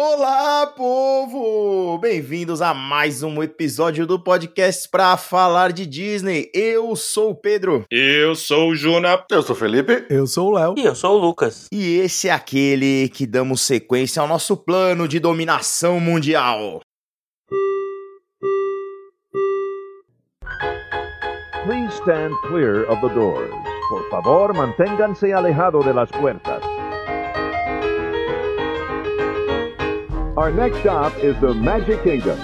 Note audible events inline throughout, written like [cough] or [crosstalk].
Olá, povo! Bem-vindos a mais um episódio do podcast para falar de Disney. Eu sou o Pedro. Eu sou o Juna. Eu sou o Felipe. Eu sou o Léo. E eu sou o Lucas. E esse é aquele que damos sequência ao nosso plano de dominação mundial. Please stand clear of the doors. Por favor, manténganse alejado de las puertas. Our next stop is the Magic Kingdom.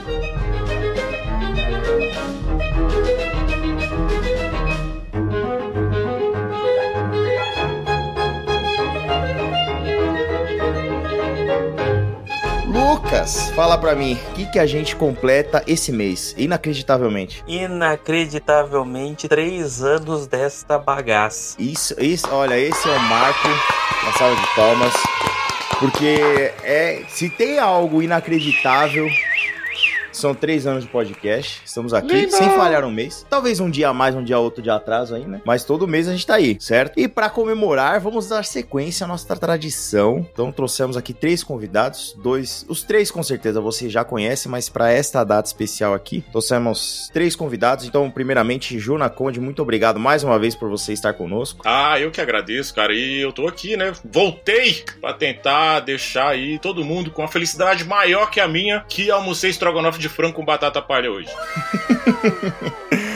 Lucas, fala pra mim, o que, que a gente completa esse mês, inacreditavelmente? Inacreditavelmente, três anos desta bagaça. Isso, isso, olha, esse é o marco na sala de palmas. Porque é, se tem algo inacreditável, são três anos de podcast. Estamos aqui Lindo. sem falhar um mês. Talvez um dia a mais, um dia outro de atraso aí, né? Mas todo mês a gente tá aí, certo? E pra comemorar, vamos dar sequência à nossa tradição. Então trouxemos aqui três convidados, dois, os três com certeza você já conhece, mas pra esta data especial aqui, trouxemos três convidados. Então, primeiramente, Juna Conde, muito obrigado mais uma vez por você estar conosco. Ah, eu que agradeço, cara. E eu tô aqui, né? Voltei pra tentar deixar aí todo mundo com a felicidade maior que a minha, que almocei estrogonofe de frango com batata palha hoje. [laughs]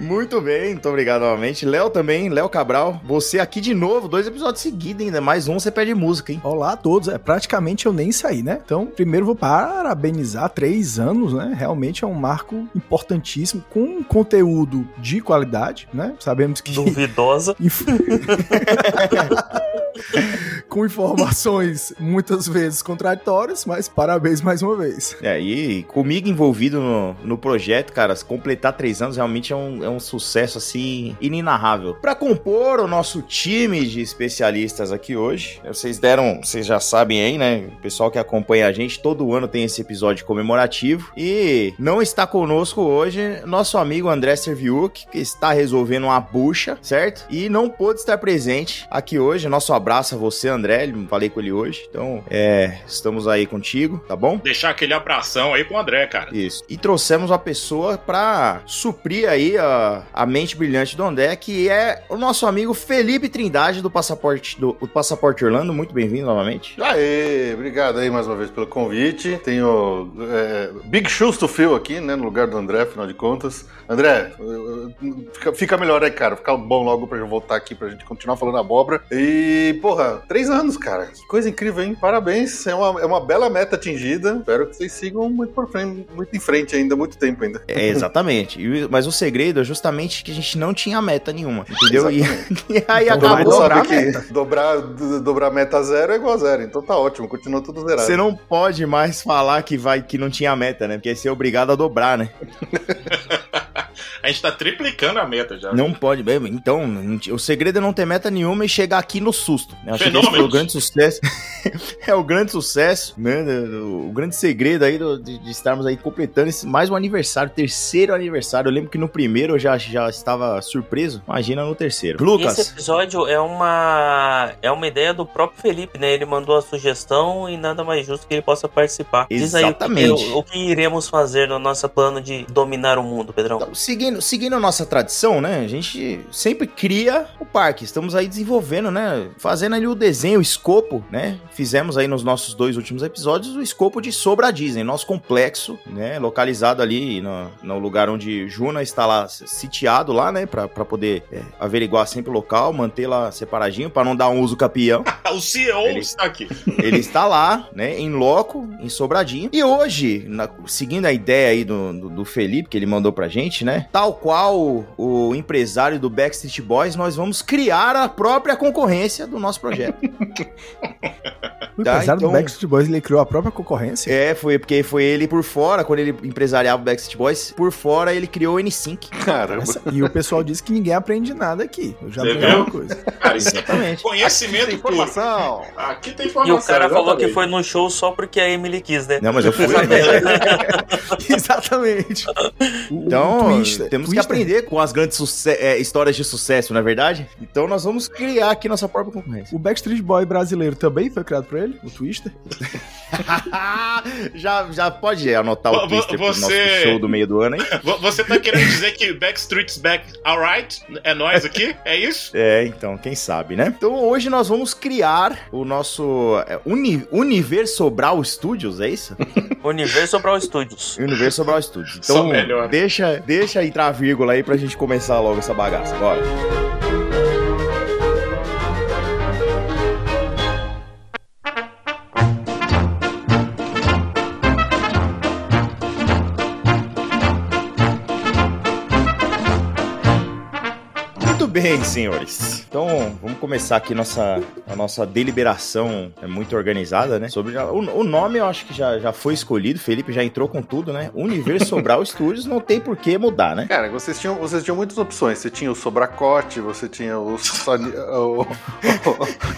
Muito bem, muito obrigado novamente. Léo também, Léo Cabral, você aqui de novo, dois episódios seguidos ainda, mais um você perde música, hein? Olá a todos. É, praticamente eu nem saí, né? Então, primeiro vou parabenizar três anos, né? Realmente é um marco importantíssimo, com um conteúdo de qualidade, né? Sabemos que. Duvidosa. [laughs] [laughs] [laughs] Com informações muitas vezes contraditórias, mas parabéns mais uma vez. É, e comigo envolvido no, no projeto, cara, completar três anos realmente é um, é um sucesso, assim, inenarrável. Pra compor o nosso time de especialistas aqui hoje, vocês deram, vocês já sabem aí, né? O pessoal que acompanha a gente, todo ano tem esse episódio comemorativo. E não está conosco hoje nosso amigo André Serviuk, que está resolvendo uma bucha, certo? E não pôde estar presente aqui hoje. Nosso abraço a você, André. Falei com ele hoje. Então, é, estamos aí contigo, tá bom? Deixar aquele abração aí pro André, cara. Isso. E trouxemos uma pessoa pra suprir aí a, a mente brilhante do André, que é o nosso amigo Felipe Trindade do Passaporte do, do Passaporte Orlando. Muito bem-vindo novamente. Aê, obrigado aí mais uma vez pelo convite. Tenho é, Big Shoes to Fill aqui, né, no lugar do André, afinal de contas. André, fica, fica melhor aí, cara. Fica bom logo pra eu voltar aqui pra gente continuar falando abóbora. E, porra, três anos, cara. Que coisa incrível, hein? Parabéns. É uma, é uma bela meta atingida. Espero que vocês sigam muito, por frente, muito em frente ainda, muito tempo ainda. É, exatamente. E mas o segredo é justamente que a gente não tinha meta nenhuma, entendeu? E, [laughs] e aí Então acabou. dobrar a que meta. dobrar, do- dobrar meta zero é igual a zero. Então tá ótimo, continua tudo zerado. Você não pode mais falar que vai que não tinha meta, né? Porque aí você é obrigado a dobrar, né? [laughs] A gente tá triplicando a meta já. Não pode, bem, então, o segredo é não ter meta nenhuma e chegar aqui no susto. né? Acho que esse foi o grande sucesso. [laughs] é o grande sucesso, né? O grande segredo aí do- de, de estarmos aí completando esse, mais um aniversário, terceiro aniversário. Eu lembro que no primeiro eu já, já estava surpreso. Imagina no terceiro. Lucas, Esse episódio é uma é uma ideia do próprio Felipe, né? Ele mandou a sugestão e nada mais justo que ele possa participar. Diz aí o que, Exatamente. o, o que iremos fazer no nosso plano de dominar o mundo, Pedrão. Então, seguindo, seguindo a nossa tradição, né? A gente sempre cria o parque. Estamos aí desenvolvendo, né? Fazendo ali o desenho, o escopo, né? Fizemos aí nos nossos dois últimos episódios o escopo de Sobra Disney, nosso complexo, né? Localizado ali no, no lugar onde Juna está lá sitiado lá, né? Pra, pra poder é, averiguar sempre o local, manter lá separadinho, pra não dar um uso capião. [laughs] o CEO Ele- está aqui. Ele está lá, né, em loco, em Sobradinho. E hoje, na- seguindo a ideia aí do, do, do Felipe, que ele mandou pra gente, né? Tal qual o, o empresário do Backstreet Boys, nós vamos criar a própria concorrência do nosso projeto. [laughs] O Tá, empresário então- do Backstreet Boys ele criou a própria concorrência. é, foi porque foi ele por fora, quando ele empresariava o Backstreet Boys, por fora ele criou o N5. Caramba. Essa- e o pessoal disse que ninguém aprende nada aqui. Eu já aprendi uma coisa. [laughs] Cara, é Exatamente. conhecimento puro. informação. Aqui tem E informação. o cara falou que foi no show só porque a Emily quis, né? Não, mas eu fui. [laughs] Exatamente. O- Então- o twist temos Twister. que aprender com as grandes é, histórias de sucesso, não é verdade? Então nós vamos criar aqui nossa própria concorrência. O Backstreet Boy brasileiro também foi criado por ele, o Twister. [laughs] já, já pode anotar o Twister pro você- nosso show do meio do ano, hein? [laughs] Vo- Você tá querendo dizer que Backstreet's back, alright? É nós aqui? É isso? [laughs] É, então, quem sabe, né? Então hoje nós vamos criar o nosso é, Uni, Universobral Studios, é isso? Universo Brawl Studios. Universobral Studios. Só Então, deixa, deixa entrar a vírgula aí pra gente começar logo essa bagaça. Bora. Bem, senhores. Então, vamos começar aqui nossa, a nossa deliberação é muito organizada, né? Sobre a- o, o nome eu acho que já, já foi escolhido, Felipe já entrou com tudo, né? Universobral [laughs] Studios não tem por que mudar, né? Cara, vocês tinham, vocês tinham muitas opções. Você tinha o Sobracote, você tinha o. Sony- [laughs] o- o-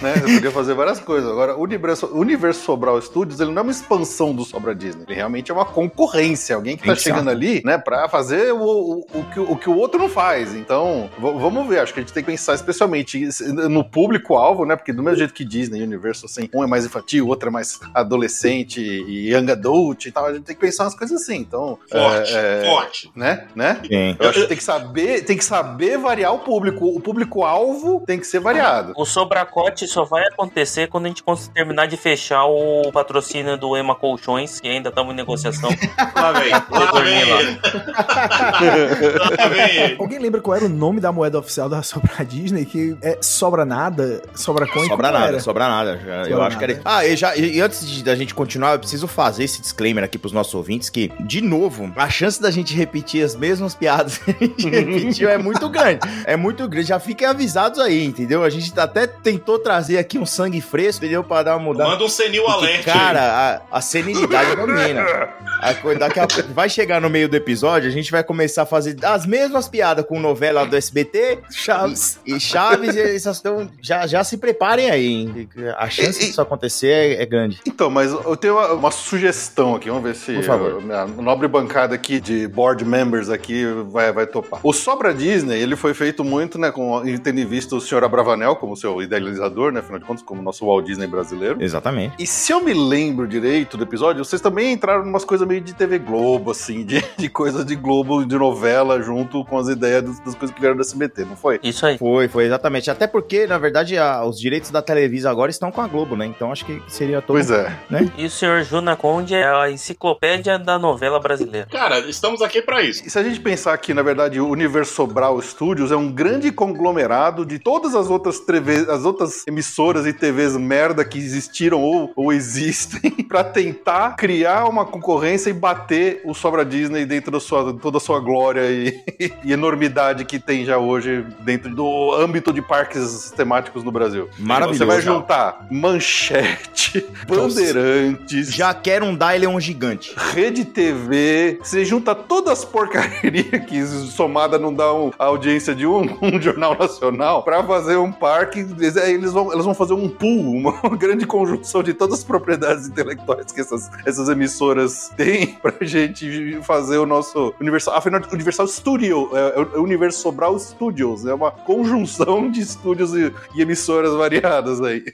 né? Você podia fazer várias coisas. Agora, o Universo, o Universo Sobral Studios, ele não é uma expansão do Sobra Disney. Ele realmente é uma concorrência. Alguém que tá Exato. chegando ali, né, pra fazer o, o, o, que, o que o outro não faz. Então, vamos ver. Acho que a gente tem que pensar especialmente no público-alvo, né? Porque do mesmo jeito que Disney e Universo, assim, um é mais infantil, o outro é mais adolescente e young adult e tal. A gente tem que pensar umas coisas assim. Então, Forte, é, é, forte. né? Né? Sim. Eu acho que tem que saber, tem que saber variar o público. O público-alvo tem que ser variado. O sobracote só vai acontecer quando a gente cons- terminar de fechar o patrocínio do Ema Colchões, que ainda estamos em negociação. [laughs] Lá vem, lá vem ele. [laughs] Lá vem. Alguém lembra qual era o nome da moeda oficial da Sobra Disney? Que é Sobra Nada? Sobra Coin? Sobra nada, era? sobra nada. Já- eu Sobra acho que nada. era. Ah, e, já, e antes da gente continuar, eu preciso fazer esse disclaimer aqui pros nossos ouvintes: que, de novo, a chance da gente repetir as mesmas piadas [laughs] que a gente [laughs] repetiu é muito grande. É muito grande. Já fiquem avisados aí, entendeu? A gente até tentou trazer aqui um sangue fresco, entendeu? Pra dar uma mudada. Manda um senil Porque, alert. cara, a, a senilidade [laughs] domina. A coisa- daqui a pouco vai chegar no meio do episódio, a gente vai começar a fazer as mesmas piadas com novela do SBT, Chaves. e Chaves, e essas, então, já, já se preparem aí, hein? A chance disso acontecer é, é grande. Então, mas eu tenho uma, uma sugestão aqui. Vamos ver se Por favor. a minha nobre bancada aqui de board members aqui vai, vai topar. O Sobra Disney, ele foi feito muito, né, com tendo em vista o senhor Abravanel como seu idealizador, né, afinal de contas, como nosso Walt Disney brasileiro. Exatamente. E se eu me lembro direito do episódio, vocês também entraram em umas coisas meio de TV Globo, assim, de, [laughs] de coisa de Globo, de novela, junto com as ideias das, das coisas que vieram do SBT, não foi? Isso aí. Foi, foi exatamente. Até porque, na verdade, a- os direitos da Televisa agora estão com a Globo, né? Então acho que seria todo. Pois é. E o senhor Juna Conde é a enciclopédia da novela brasileira. Cara, estamos aqui pra isso. E se a gente pensar que, na verdade, o Universobral Studios é um grande conglomerado de todas as outras, TV as outras emissoras e TVs merda que existiram ou, ou existem [laughs] pra tentar criar uma concorrência e bater o Sobra Disney dentro da sua, toda a sua glória e, [laughs] e enormidade que tem já hoje dentro do âmbito de parques temáticos no Brasil. Maravilhoso. Você vai juntar Manchete, [laughs] Bandeirantes, Já quero um Dylion gigante. Rede TV, você junta todas as porcarias que somada não dá um- a audiência de um, [laughs] um jornal nacional pra fazer um parque, eles, vão, eles vão fazer um pool, uma [laughs] grande conjunção de todas as propriedades intelectuais que essas, essas emissoras têm pra gente fazer o nosso Universal, afinal, Universal Studio, é, é o Universobral Studios, é uma conjunção de estúdios e, e emissoras variadas aí.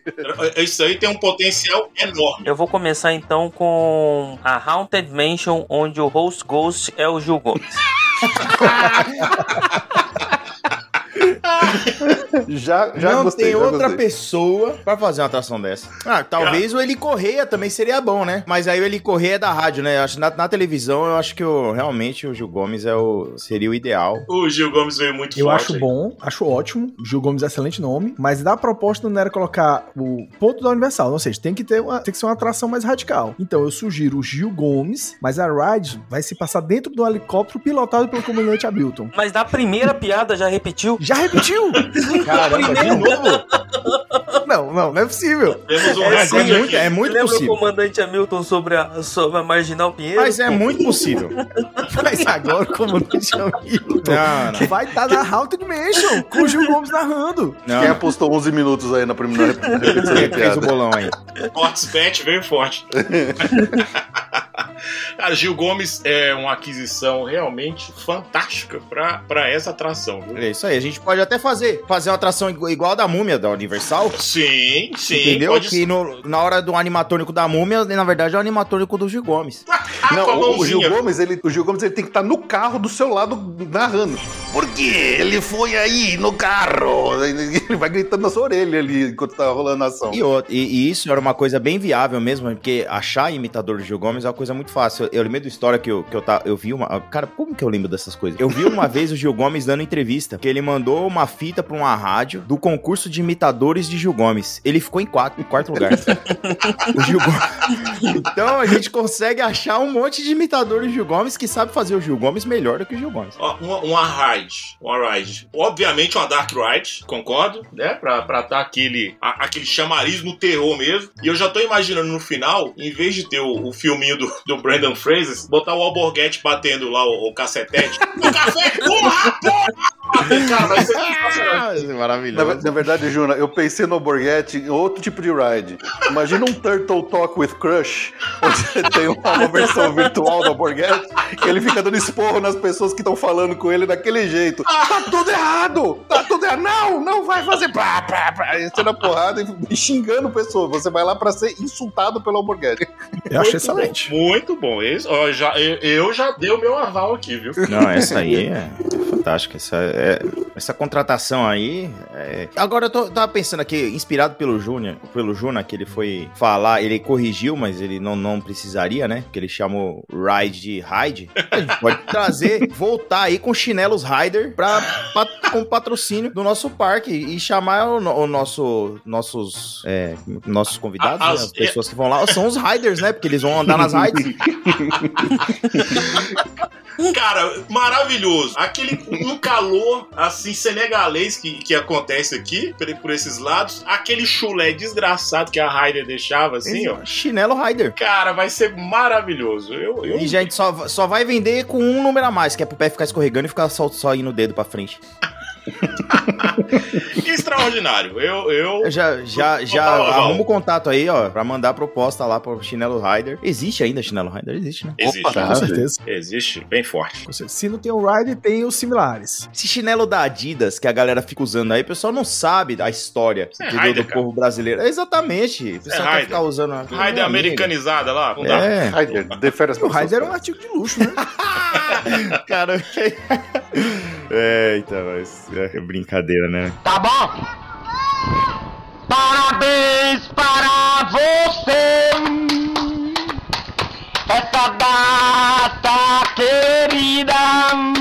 Isso aí tem um potencial enorme. Eu vou começar então com a Haunted Mansion, onde o host ghost é o Gil Gomes. [laughs] Já, já não gostei, tem já outra gostei. pessoa pra fazer uma atração dessa. Ah, talvez o Eli Correia também seria bom, né? Mas aí o Eli Correia é da rádio, né? Eu Acho, na, na televisão, eu acho que o, realmente o Gil Gomes é o, seria o ideal. O Gil Gomes veio muito Eu forte. acho aí. bom, acho ótimo. Gil Gomes é excelente nome, mas da proposta não era colocar o ponto da Universal, ou seja, tem que ter uma, tem que ser uma atração mais radical. Então eu sugiro o Gil Gomes, mas a ride vai se passar dentro do helicóptero pilotado pelo comandante Hamilton. Mas na primeira piada já repetiu? Já repetiu? [laughs] Caramba, de novo? não, não, não é possível. Temos um É, É recorde muito, é muito Lembra o possível. comandante Hamilton sobre a, sobre a Marginal Pinheiro? Mas é muito possível. [laughs] Mas agora o comandante Hamilton Não, não. vai estar na Haunted Mansion com o Gil Gomes narrando. não. Quem apostou 11 minutos aí na primeira [laughs] repetição da fez o piada? bolão aí? Sports Bet veio forte. [laughs] Cara, Gil Gomes é uma aquisição realmente fantástica pra, pra essa atração, viu? É isso aí, a gente pode até fazer, fazer uma atração igu- igual a da múmia da Universal. Sim, sim. entendeu? Pode Que no- na hora do animatônico da múmia, na verdade é o animatônico do Gil Gomes. Ah, [laughs] Não, o, o Gil. Gomes, ele, o Gil Gomes ele tem que estar no carro do seu lado narrando. Porque ele foi aí no carro. [laughs] Ele vai gritando na sua orelha ali enquanto tá rolando a ação. E, e- e isso era uma coisa bem viável mesmo, porque achar imitador do Gil Gomes é uma coisa muito fácil. Eu, eu lembro da história que eu, que eu, tá, eu vi uma. Cara, como que eu lembro dessas coisas? Eu vi uma [laughs] vez o Gil Gomes dando entrevista, que ele mandou uma fita pra uma rádio do concurso de imitadores de Gil Gomes. Ele ficou em, quatro, em quarto lugar. [laughs] o Gil Gomes. Então a gente consegue achar um monte de imitador do Gil Gomes que sabe fazer o Gil Gomes melhor do que o Gil Gomes. Ó, uma, uma ride, uma ride. Obviamente uma Dark Ride, concordo, né? Pra, pra tá aquele, a- aquele chamariz no terror mesmo. E eu já tô imaginando no final, em vez de ter o, o filminho do, do Brandon Fraser, botar o Alborguete batendo lá o, o cacetete. [laughs] O café, porra, porra! Cara, vai ser sensacional. Ah, Na, maravilhoso. na verdade, Juna, eu pensei no Borghetti em outro tipo de ride. Imagina um Turtle Talk with Crush, onde você [laughs] tem uma, uma versão virtual do Borghetti, que ele fica dando esporro nas pessoas que estão falando com ele daquele jeito. Tá tudo errado! Tá tudo errado! Não, não vai fazer. Pá, pá, pá. Você na porrada e xingando pessoas. Você vai lá pra ser insultado pelo Borghetti. Eu achei Muito excelente. bom, muito bom. Esse, ó, já, eu, eu já dei o meu aval aqui, viu? Não, essa aí é fantástica. Essa, é- essa contratação aí. é- Agora eu tô, tava pensando aqui, inspirado pelo Júnior, pelo Juna, que ele foi falar, ele corrigiu, mas ele não, não precisaria, né? Porque ele chamou Ride de Ride. A gente pode trazer, voltar aí com chinelos Rider pra, pra, com patrocínio do nosso parque e chamar o, o nosso, nossos, é, nossos convidados, A- né, as- as pessoas que vão lá, são os Riders, né? Porque eles vão andar nas rides. [laughs] Cara, maravilhoso. Aquele um calor assim senegalês que, que acontece aqui por, por esses lados, aquele chulé desgraçado que a Ryder deixava assim, ó. Chinelo Rider. Cara, vai ser maravilhoso. Eu, eu... E gente, só, só vai vender com um número a mais, que é pro pé ficar escorregando e ficar só, só indo o dedo pra frente. [laughs] Que extraordinário. Eu, eu... Eu já, já, já arrumo o contato aí, ó, pra mandar proposta lá pro Chinelo Rider. Existe ainda Chinelo Rider? Existe, né? Existe, Com certeza. existe, bem forte. Se não tem o Ride, tem os similares. Esse chinelo da Adidas que a galera fica usando aí, o pessoal não sabe a história é entendeu, Rider, do povo brasileiro. É exatamente. O pessoal quer Rider. ficar usando. a- amigo. americanizada lá, não dá. É, férias O pra Ride era um artigo de luxo, né? [laughs] cara. É, então, mas é brincadeira, né? Tá bom? Parabéns para você. Essa data querida.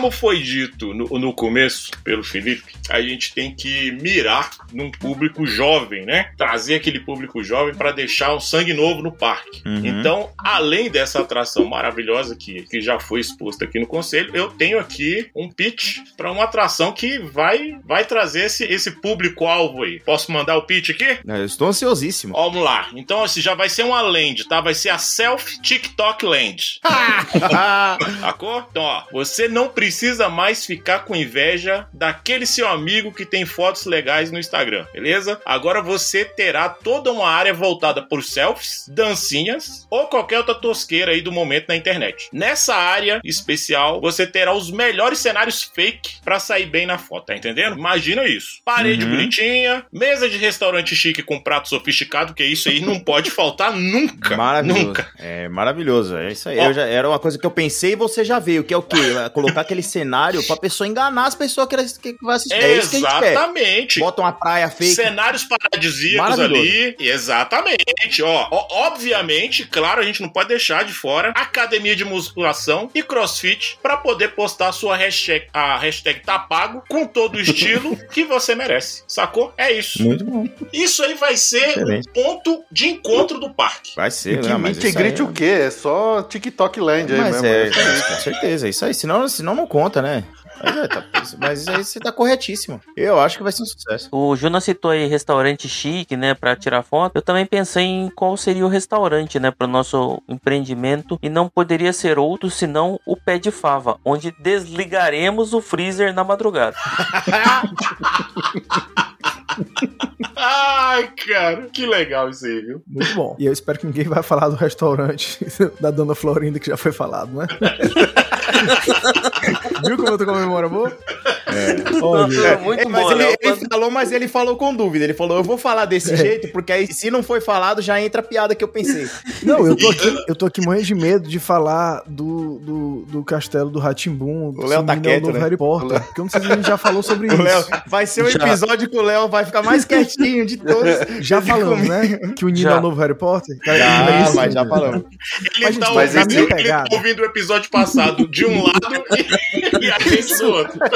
Como foi dito no, no começo pelo Felipe, a gente tem que mirar num público jovem, né? Trazer aquele público jovem para deixar um sangue novo no parque. Uhum. Então, além dessa atração maravilhosa que, que já foi exposta aqui no conselho, eu tenho aqui um pitch para uma atração que vai, vai trazer esse, esse público-alvo aí. Posso mandar o pitch aqui? Eu estou ansiosíssimo. Vamos lá. Então, assim, já vai ser uma land, tá? Vai ser a Self TikTok Land. [laughs] Sacou? Então, ó, você não precisa mais ficar com inveja daquele seu amigo que tem fotos legais no Instagram, beleza? Agora você terá toda uma área voltada por selfies, dancinhas ou qualquer outra tosqueira aí do momento na internet. Nessa área especial, você terá os melhores cenários fake pra sair bem na foto, tá entendendo? Imagina isso. Parede Uhum. bonitinha, mesa de restaurante chique com prato sofisticado, que isso aí não pode faltar nunca. Maravilhoso. Nunca. É maravilhoso. É isso aí. Já, era uma coisa que eu pensei e você já veio, que é o quê? Colocar aquele cenário pra pessoa enganar as pessoas que, que vai assistir. É isso que a gente quer. Exatamente. Bota uma praia fake. Cenários paradisíacos ali. Exatamente. Ó, ó, obviamente, claro, a gente não pode deixar de fora academia de musculação e crossfit pra poder postar a sua hashtag, a hashtag tá pago com todo o [laughs] estilo que você merece. Sacou? É isso. Muito bom. Isso aí vai ser Excelente. um ponto de encontro do parque. Vai ser, Que né? Mas isso aí greet é- o quê? É só TikTok Land aí Mas mesmo. é, né? com certeza, é isso aí. Senão, senão não conta, né? Mas, é, tá- mas aí você tá corretíssimo. Eu acho que vai ser um sucesso. O Juna citou aí restaurante chique, né, pra tirar foto. Eu também pensei em qual seria o restaurante, né, para o nosso empreendimento e não poderia ser outro senão o Pé de Fava, onde desligaremos o freezer na madrugada. [laughs] Ai, cara, que legal isso aí, viu? Muito bom. E eu espero que ninguém vai falar do restaurante [laughs] da Dona Florinda, que já foi falado, né? [laughs] [laughs] Viu como eu tô com a memória boa? Olha, Muito É, mas bom, ele, Léo. ele falou, mas ele falou com dúvida. Ele falou, eu vou falar desse jeito, porque aí se não foi falado, já entra a piada que eu pensei. Não, eu tô aqui, eu tô aqui morrendo de medo de falar do, do, do castelo do Ratimbum. O Léo tá quieto, novo né? Harry Potter. Porque eu não sei se a gente já falou sobre O Léo, isso. vai ser um Já. episódio que o Léo vai ficar mais quietinho de todos. [laughs] Já falamos, né? Que o Nino é o novo Harry Potter. Cara, Já, é isso, mas já né? falamos. Ele Mas, tá, gente, mas ouvindo, ele tá ouvindo o episódio passado de [laughs] um lado e, a gente do outro. [laughs]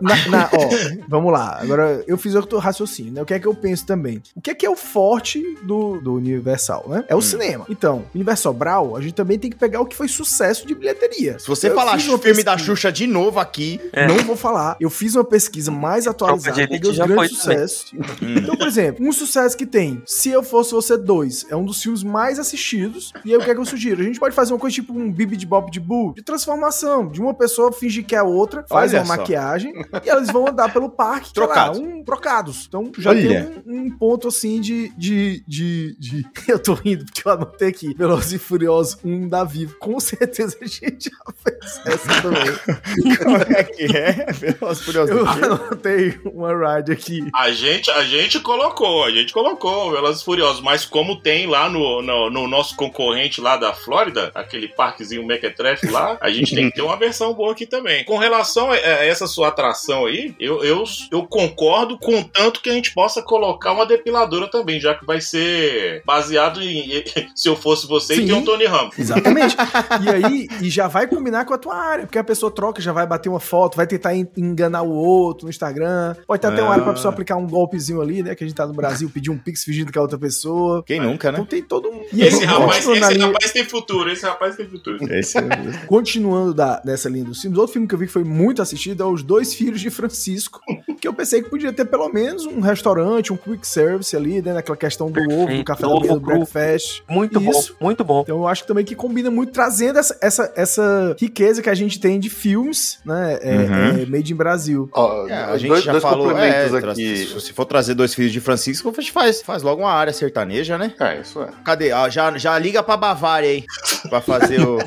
Na- na- ó, vamos lá. Agora, eu fiz outro raciocínio, né? O que é que eu penso também? O que é que é o forte do, do Universal, né? É o cinema. Então, Universal Brawl, a gente também tem que pegar o que foi sucesso de bilheteria. Se você Eu falar uma filme da pesquisa. Xuxa de novo aqui, É. Não vou falar. Eu fiz uma pesquisa mais atualizada, peguei os grandes sucessos. Então, por exemplo, um sucesso que tem Se Eu Fosse Você 2 é um dos filmes mais assistidos. E aí, o que é que eu sugiro? A gente pode fazer uma coisa tipo um Bibi de Bob de Boo, de transformação, de uma pessoa fingir que é a outra, faz Olha uma só. maquiagem e elas vão andar pelo parque, lá, Trocados. um, trocados. Então, já Olha. tem um, um ponto assim de, de, de, de- [laughs] Eu tô rindo porque eu anotei aqui. Velozes e Furiosos 1 da Vivo. Com certeza a gente já fez essa também. [laughs] como é que é? Velozes e Furiosos Eu anotei uma ride aqui. A gente, a gente colocou, a gente colocou o Velozes e Furiosos, mas como tem lá no, no, no nosso concorrente lá da Flórida, aquele parquezinho Mequetrefe lá, a gente tem que ter uma versão boa aqui também. Com relação a, essa sua atração aí, eu, eu, eu concordo com tanto que a gente possa colocar uma depiladora também, já que vai ser baseado em [laughs] Se Eu Fosse Você Sim. e tem um Tony Ramos. Exatamente. [laughs] e aí, e já vai combinar com a tua área, porque a pessoa troca, já vai bater uma foto, vai tentar en- enganar o outro no Instagram. Pode ter até uma área pra pessoa aplicar um golpezinho ali, né? Que a gente tá no Brasil, pedir um pix fingindo que é outra pessoa. Quem nunca, né? Então tem todo um. E esse rapaz, esse rapaz tem futuro, esse rapaz tem futuro. Esse é Continuando da, dessa linha dos filmes, outro filme que eu vi que foi muito assistido é Os Dois Filhos de Francisco, que eu pensei que podia ter pelo menos um restaurante, um quick service ali, né? Naquela questão do ovo, do Perfeito. café da Ovo manhã, do breakfast. Muito Isso. bom, muito bom. Então eu acho que também que combina muito, trazendo essa, essa, essa riqueza que a gente tem de filmes, né? É, Uhum. é, made in Brasil. Ó, É, a gente dois, já dois falou, é, aqui. se for trazer dois filhos de Francisco, a gente faz, faz logo uma área sertaneja, né? É, isso é. Cadê? Ah, já, já liga pra Bavária aí, pra fazer o...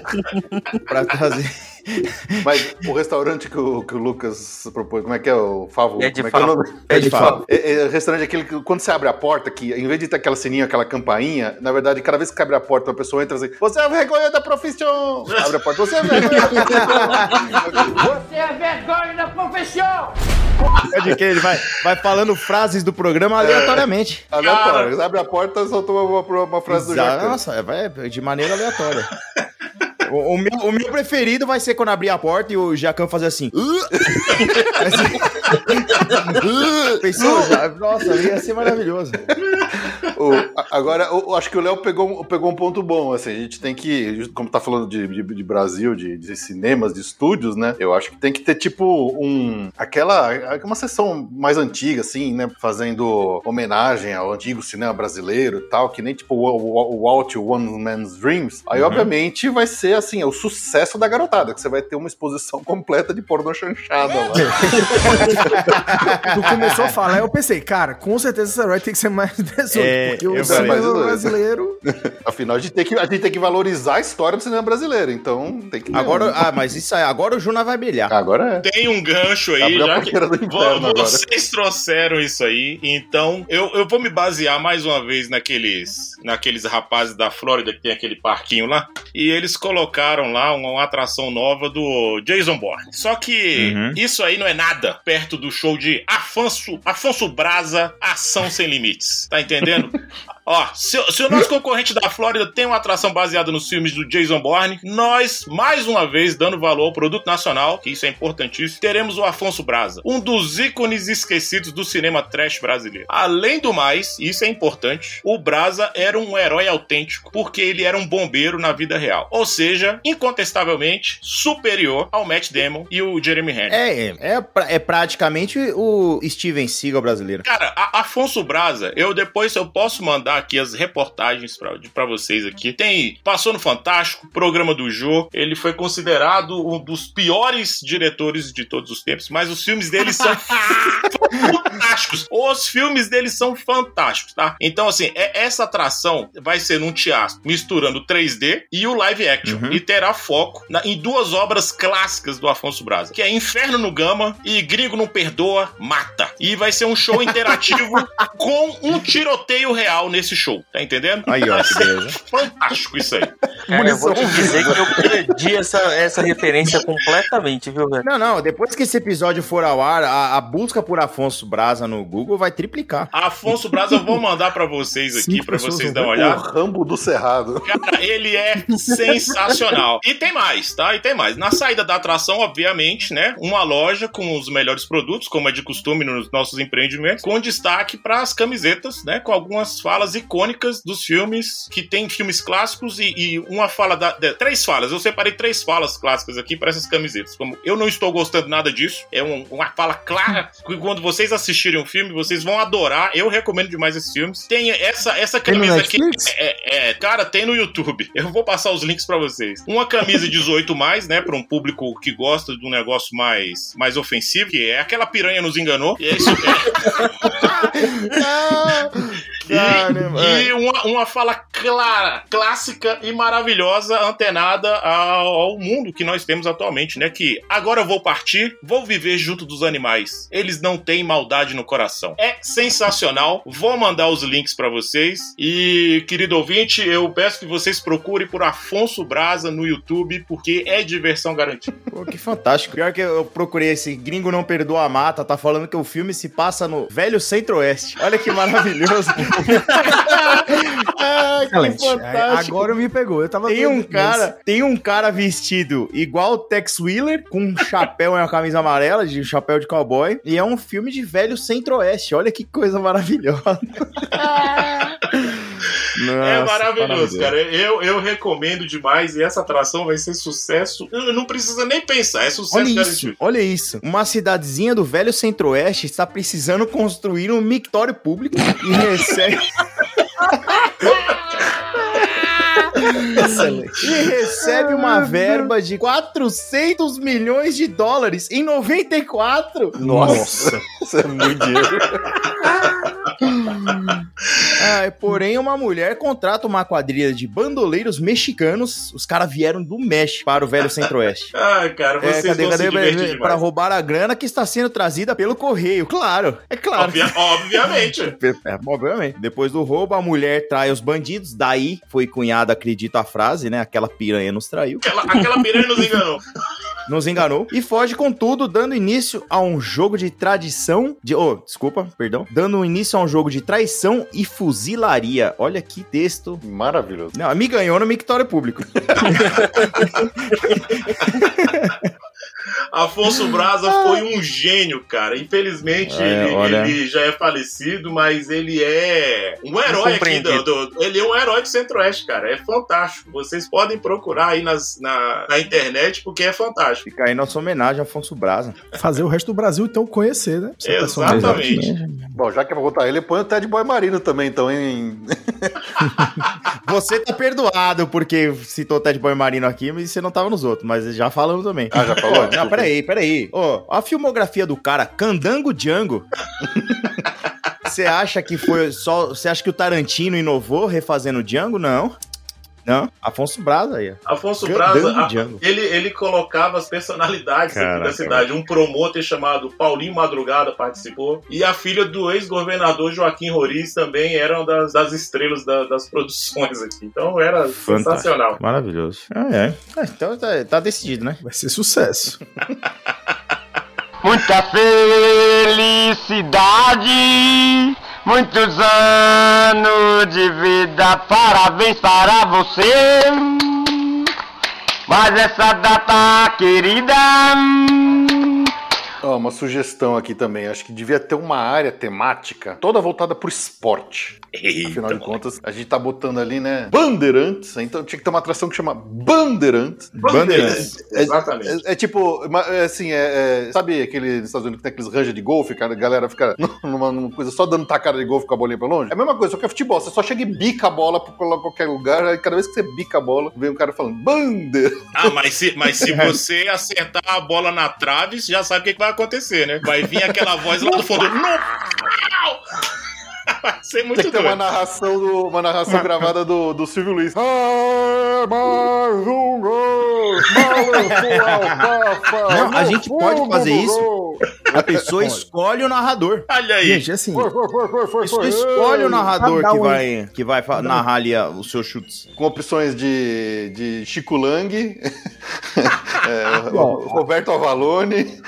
pra [laughs] trazer... Mas o restaurante que o, que o Lucas propôs, como é que é o Favo? É de como é que é o Favo. nome? É de Favo. É, é, o restaurante é aquele que quando você abre a porta, que em vez de ter aquela sininha, aquela campainha, na verdade, cada vez que abre a porta, a pessoa entra assim, você é vergonha da profissão! Abre a porta, você é vergonha da profissão! Você é vergonha da profissão! Pode que ele vai, vai falando frases do programa aleatoriamente. Aleatório. Você abre a porta, soltou uma, uma, uma frase do Exato. Jacan. Nossa, é, vai de maneira aleatória. O, o meu, o meu preferido vai ser quando abrir a porta e o Jacan fazer assim. [laughs] [laughs] Pensou? Já- Nossa, ia ser maravilhoso. O- agora, eu, acho que o Léo pegou, pegou um ponto bom. Assim, a gente tem que, como tá falando de, de, de Brasil, de, de cinemas, de estúdios, né? Eu acho que tem que ter, tipo, um. Aquela. Uma sessão mais antiga, assim, né? Fazendo homenagem ao antigo cinema brasileiro e tal, que nem tipo o, o, o Walt One Man's Dreams. Aí, Uhum. obviamente, vai ser assim, é o sucesso da garotada, que você vai ter uma exposição [laughs] completa de pornô chanchada lá. [laughs] [laughs] Tu começou a falar, eu pensei, cara, com certeza essa ride tem que ser mais [laughs] 18, É, porque eu o cinema mais 18. brasileiro. [laughs] Afinal, a gente, tem que, a gente tem que valorizar a história do cinema brasileiro, então tem que ter Agora, ah, mas isso aí, agora o Juna vai brilhar. Agora é. Tem um gancho aí, Abriu já que agora. vocês trouxeram isso aí, então eu, eu vou me basear mais uma vez naqueles, naqueles rapazes da Flórida que tem aquele parquinho lá, e eles colocaram lá uma, uma atração nova do Jason Bourne. Só que Uhum. isso aí não é nada perto do show de Afonso, Afonso Braza, Ação Sem Limites. Tá entendendo? [laughs] Ó, se, se o nosso concorrente da Flórida tem uma atração baseada nos filmes do Jason Bourne, nós, mais uma vez, dando valor ao produto nacional, que isso é importantíssimo, teremos o Afonso Braza, um dos ícones esquecidos do cinema trash brasileiro. Além do mais, e isso é importante, o Braza era um herói autêntico, porque ele era um bombeiro na vida real. Ou seja, incontestavelmente superior ao Matt Damon e o Jeremy Renner. É, é, é, é praticamente o Steven Seagal brasileiro. Cara, a- Afonso Braza, eu depois eu posso mandar aqui as reportagens pra vocês aqui. Tem, passou no Fantástico, programa do Jô, ele foi considerado um dos piores diretores de todos os tempos, mas os filmes dele são [laughs] fantásticos. Os filmes deles são fantásticos, tá? Então, assim, é- essa atração vai ser num teatro misturando 3D e o live action. Uhum. E terá foco na- em duas obras clássicas do Afonso Braza, que é Inferno no Gama e Gringo Não Perdoa, Mata. E vai ser um show [laughs] interativo com um tiroteio real nesse show, tá entendendo? Aí, ó, que beleza. fantástico isso aí. Cara, eu vou te dizer que eu perdi essa, essa referência completamente, viu, velho? Não, não, depois que esse episódio for ao ar, a, a busca por Afonso Braza no Google vai triplicar. Afonso Braza, eu vou mandar pra vocês aqui, pessoas vocês darem uma O olhada. Rambo do Cerrado. Cara, ele é sensacional. E tem mais, tá? E tem mais. Na saída da atração, obviamente, né? Uma loja com os melhores produtos, como é de costume nos nossos empreendimentos, com destaque para as camisetas, né? Com algumas falas icônicas dos filmes, que tem filmes clássicos e, e uma fala da. de- três falas. Eu separei três falas clássicas aqui para essas camisetas. Como eu não estou gostando nada disso, é um- uma fala clara que quando vocês assistirem o filme, vocês vão adorar. Eu recomendo demais esses filmes. Tem essa, essa camisa aqui. Netflix? É, é, cara, tem no YouTube. Eu vou passar os links pra vocês. Uma camisa 18 mais, né, para um público que gosta de um negócio mais mais ofensivo, que é aquela piranha nos enganou. E é isso. E, [laughs] [laughs] Caramba. e uma, uma fala clara, clássica e maravilhosa, antenada ao, ao mundo que nós temos atualmente, né? Que agora eu vou partir, vou viver junto dos animais. Eles não têm maldade no coração. É sensacional. Vou mandar os links pra vocês. E, querido ouvinte, eu peço que vocês procurem por Afonso Braza no YouTube, porque é diversão garantida. Pô, que fantástico. Pior que eu procurei esse Gringo Não Perdoa a Mata, tá falando que o filme se passa no velho centro-oeste. Olha que maravilhoso. [laughs] ah, Excelente. fantástico. Agora me pegou. Eu tava Tem um cara, tem um cara vestido igual o Tex Wheeler, com um chapéu e uma camisa amarela, de um chapéu de cowboy, e é um filme de velho centro-oeste. Olha que coisa maravilhosa. É Nossa, maravilhoso, cara. Eu, eu recomendo demais e essa atração vai ser sucesso. Não não precisa nem pensar, é sucesso Olha isso, garantido. olha isso. Uma cidadezinha do velho centro-oeste está precisando construir um mictório público e [laughs] recebe... Excelente. E recebe uma verba de 400 milhões de dólares em 94. Nossa, isso é muito dinheiro. Ah, porém, uma mulher contrata uma quadrilha de bandoleiros mexicanos. Os caras vieram do México para o velho centro-oeste. [laughs] Ah, cara, É, vocês cadê, vão cadê? se divertir Para roubar a grana que está sendo trazida pelo correio. Claro, é claro. Obvia- obviamente. [laughs] É, obviamente. Depois do roubo, a mulher trai os bandidos. Daí foi cunhada, acredito, a frase, né? Aquela piranha nos traiu. Aquela, aquela piranha nos enganou. [laughs] nos enganou e foge com tudo, dando início a um jogo de tradição, de, oh, desculpa, perdão, dando início a um jogo de traição e fuzilaria. Olha que texto. Maravilhoso. Não, me ganhou no mictório público. [laughs] Afonso Braza foi um gênio, cara. Infelizmente, É, ele, olha. ele já é falecido, mas ele é um herói aqui. Do, do- ele é um herói do Centro-Oeste, cara. É fantástico. Vocês podem procurar aí nas, na, na internet, porque é fantástico. Fica aí nossa homenagem a Afonso Braza. Fazer o resto do Brasil, então, conhecer, né? Personagem. Exatamente. Bom, já que é pra botar ele, põe o Ted Boy Marino também, então, em... [laughs] Você tá perdoado porque citou Ted Boy Marino aqui, mas você não tava nos outros, mas já falamos também. Ah, já falou? Não, peraí, peraí. Ó, a filmografia do cara, Candango Django. [laughs] Você acha que foi só. Você acha que o Tarantino inovou refazendo Django? Não. Não. Afonso Braza aí. ó. Afonso Braza, a- ele, ele colocava as personalidades aqui Caraca, da cidade. Um promotor chamado Paulinho Madrugada participou. E a filha do ex-governador Joaquim Roriz também eram das, das estrelas da- das produções aqui. Então era Fantástico. sensacional. Maravilhoso. Ah, é. Ah, então tá, tá decidido, né? Vai ser sucesso. [laughs] Muita felicidade, muitos anos de vida, parabéns para você. Mas essa data querida, Ó, uma sugestão aqui também. Acho que devia ter uma área temática toda voltada pro esporte. Afinal de contas, a gente tá botando ali, né? Bandeirantes. Então tinha que ter uma atração que chama Bandeirantes. Bandeirantes. É- Exatamente. É, é tipo, é assim, é, é- sabe aquele nos Estados Unidos que tem aqueles ranges de golfe, cara, a galera fica [laughs] numa, numa coisa só dando tacada de golfe com a bolinha pra longe? É a mesma coisa, só que é futebol. Você só chega e bica a bola pra colocar qualquer lugar, aí cada vez que você bica a bola, vem um cara falando, Bandeira. Ah, mas se, mas se [laughs] você acertar a bola na trave, você já sabe o que, que vai acontecer, né? Vai vir aquela voz lá do fundo. [laughs] Não! [laughs] Vai ser muito Tem que ter uma narração, do- uma narração gravada do, do Silvio Luiz. É mais um gol! Não, a gente pode fazer isso. A pessoa escolhe o narrador. Olha aí. Gente, assim, Foi, foi, foi, foi, A foi, pessoa foi. escolhe o narrador que vai, que vai narrar ali os seus chutes. Com opções de, de Chico Lang, [laughs] é, Roberto Avalone.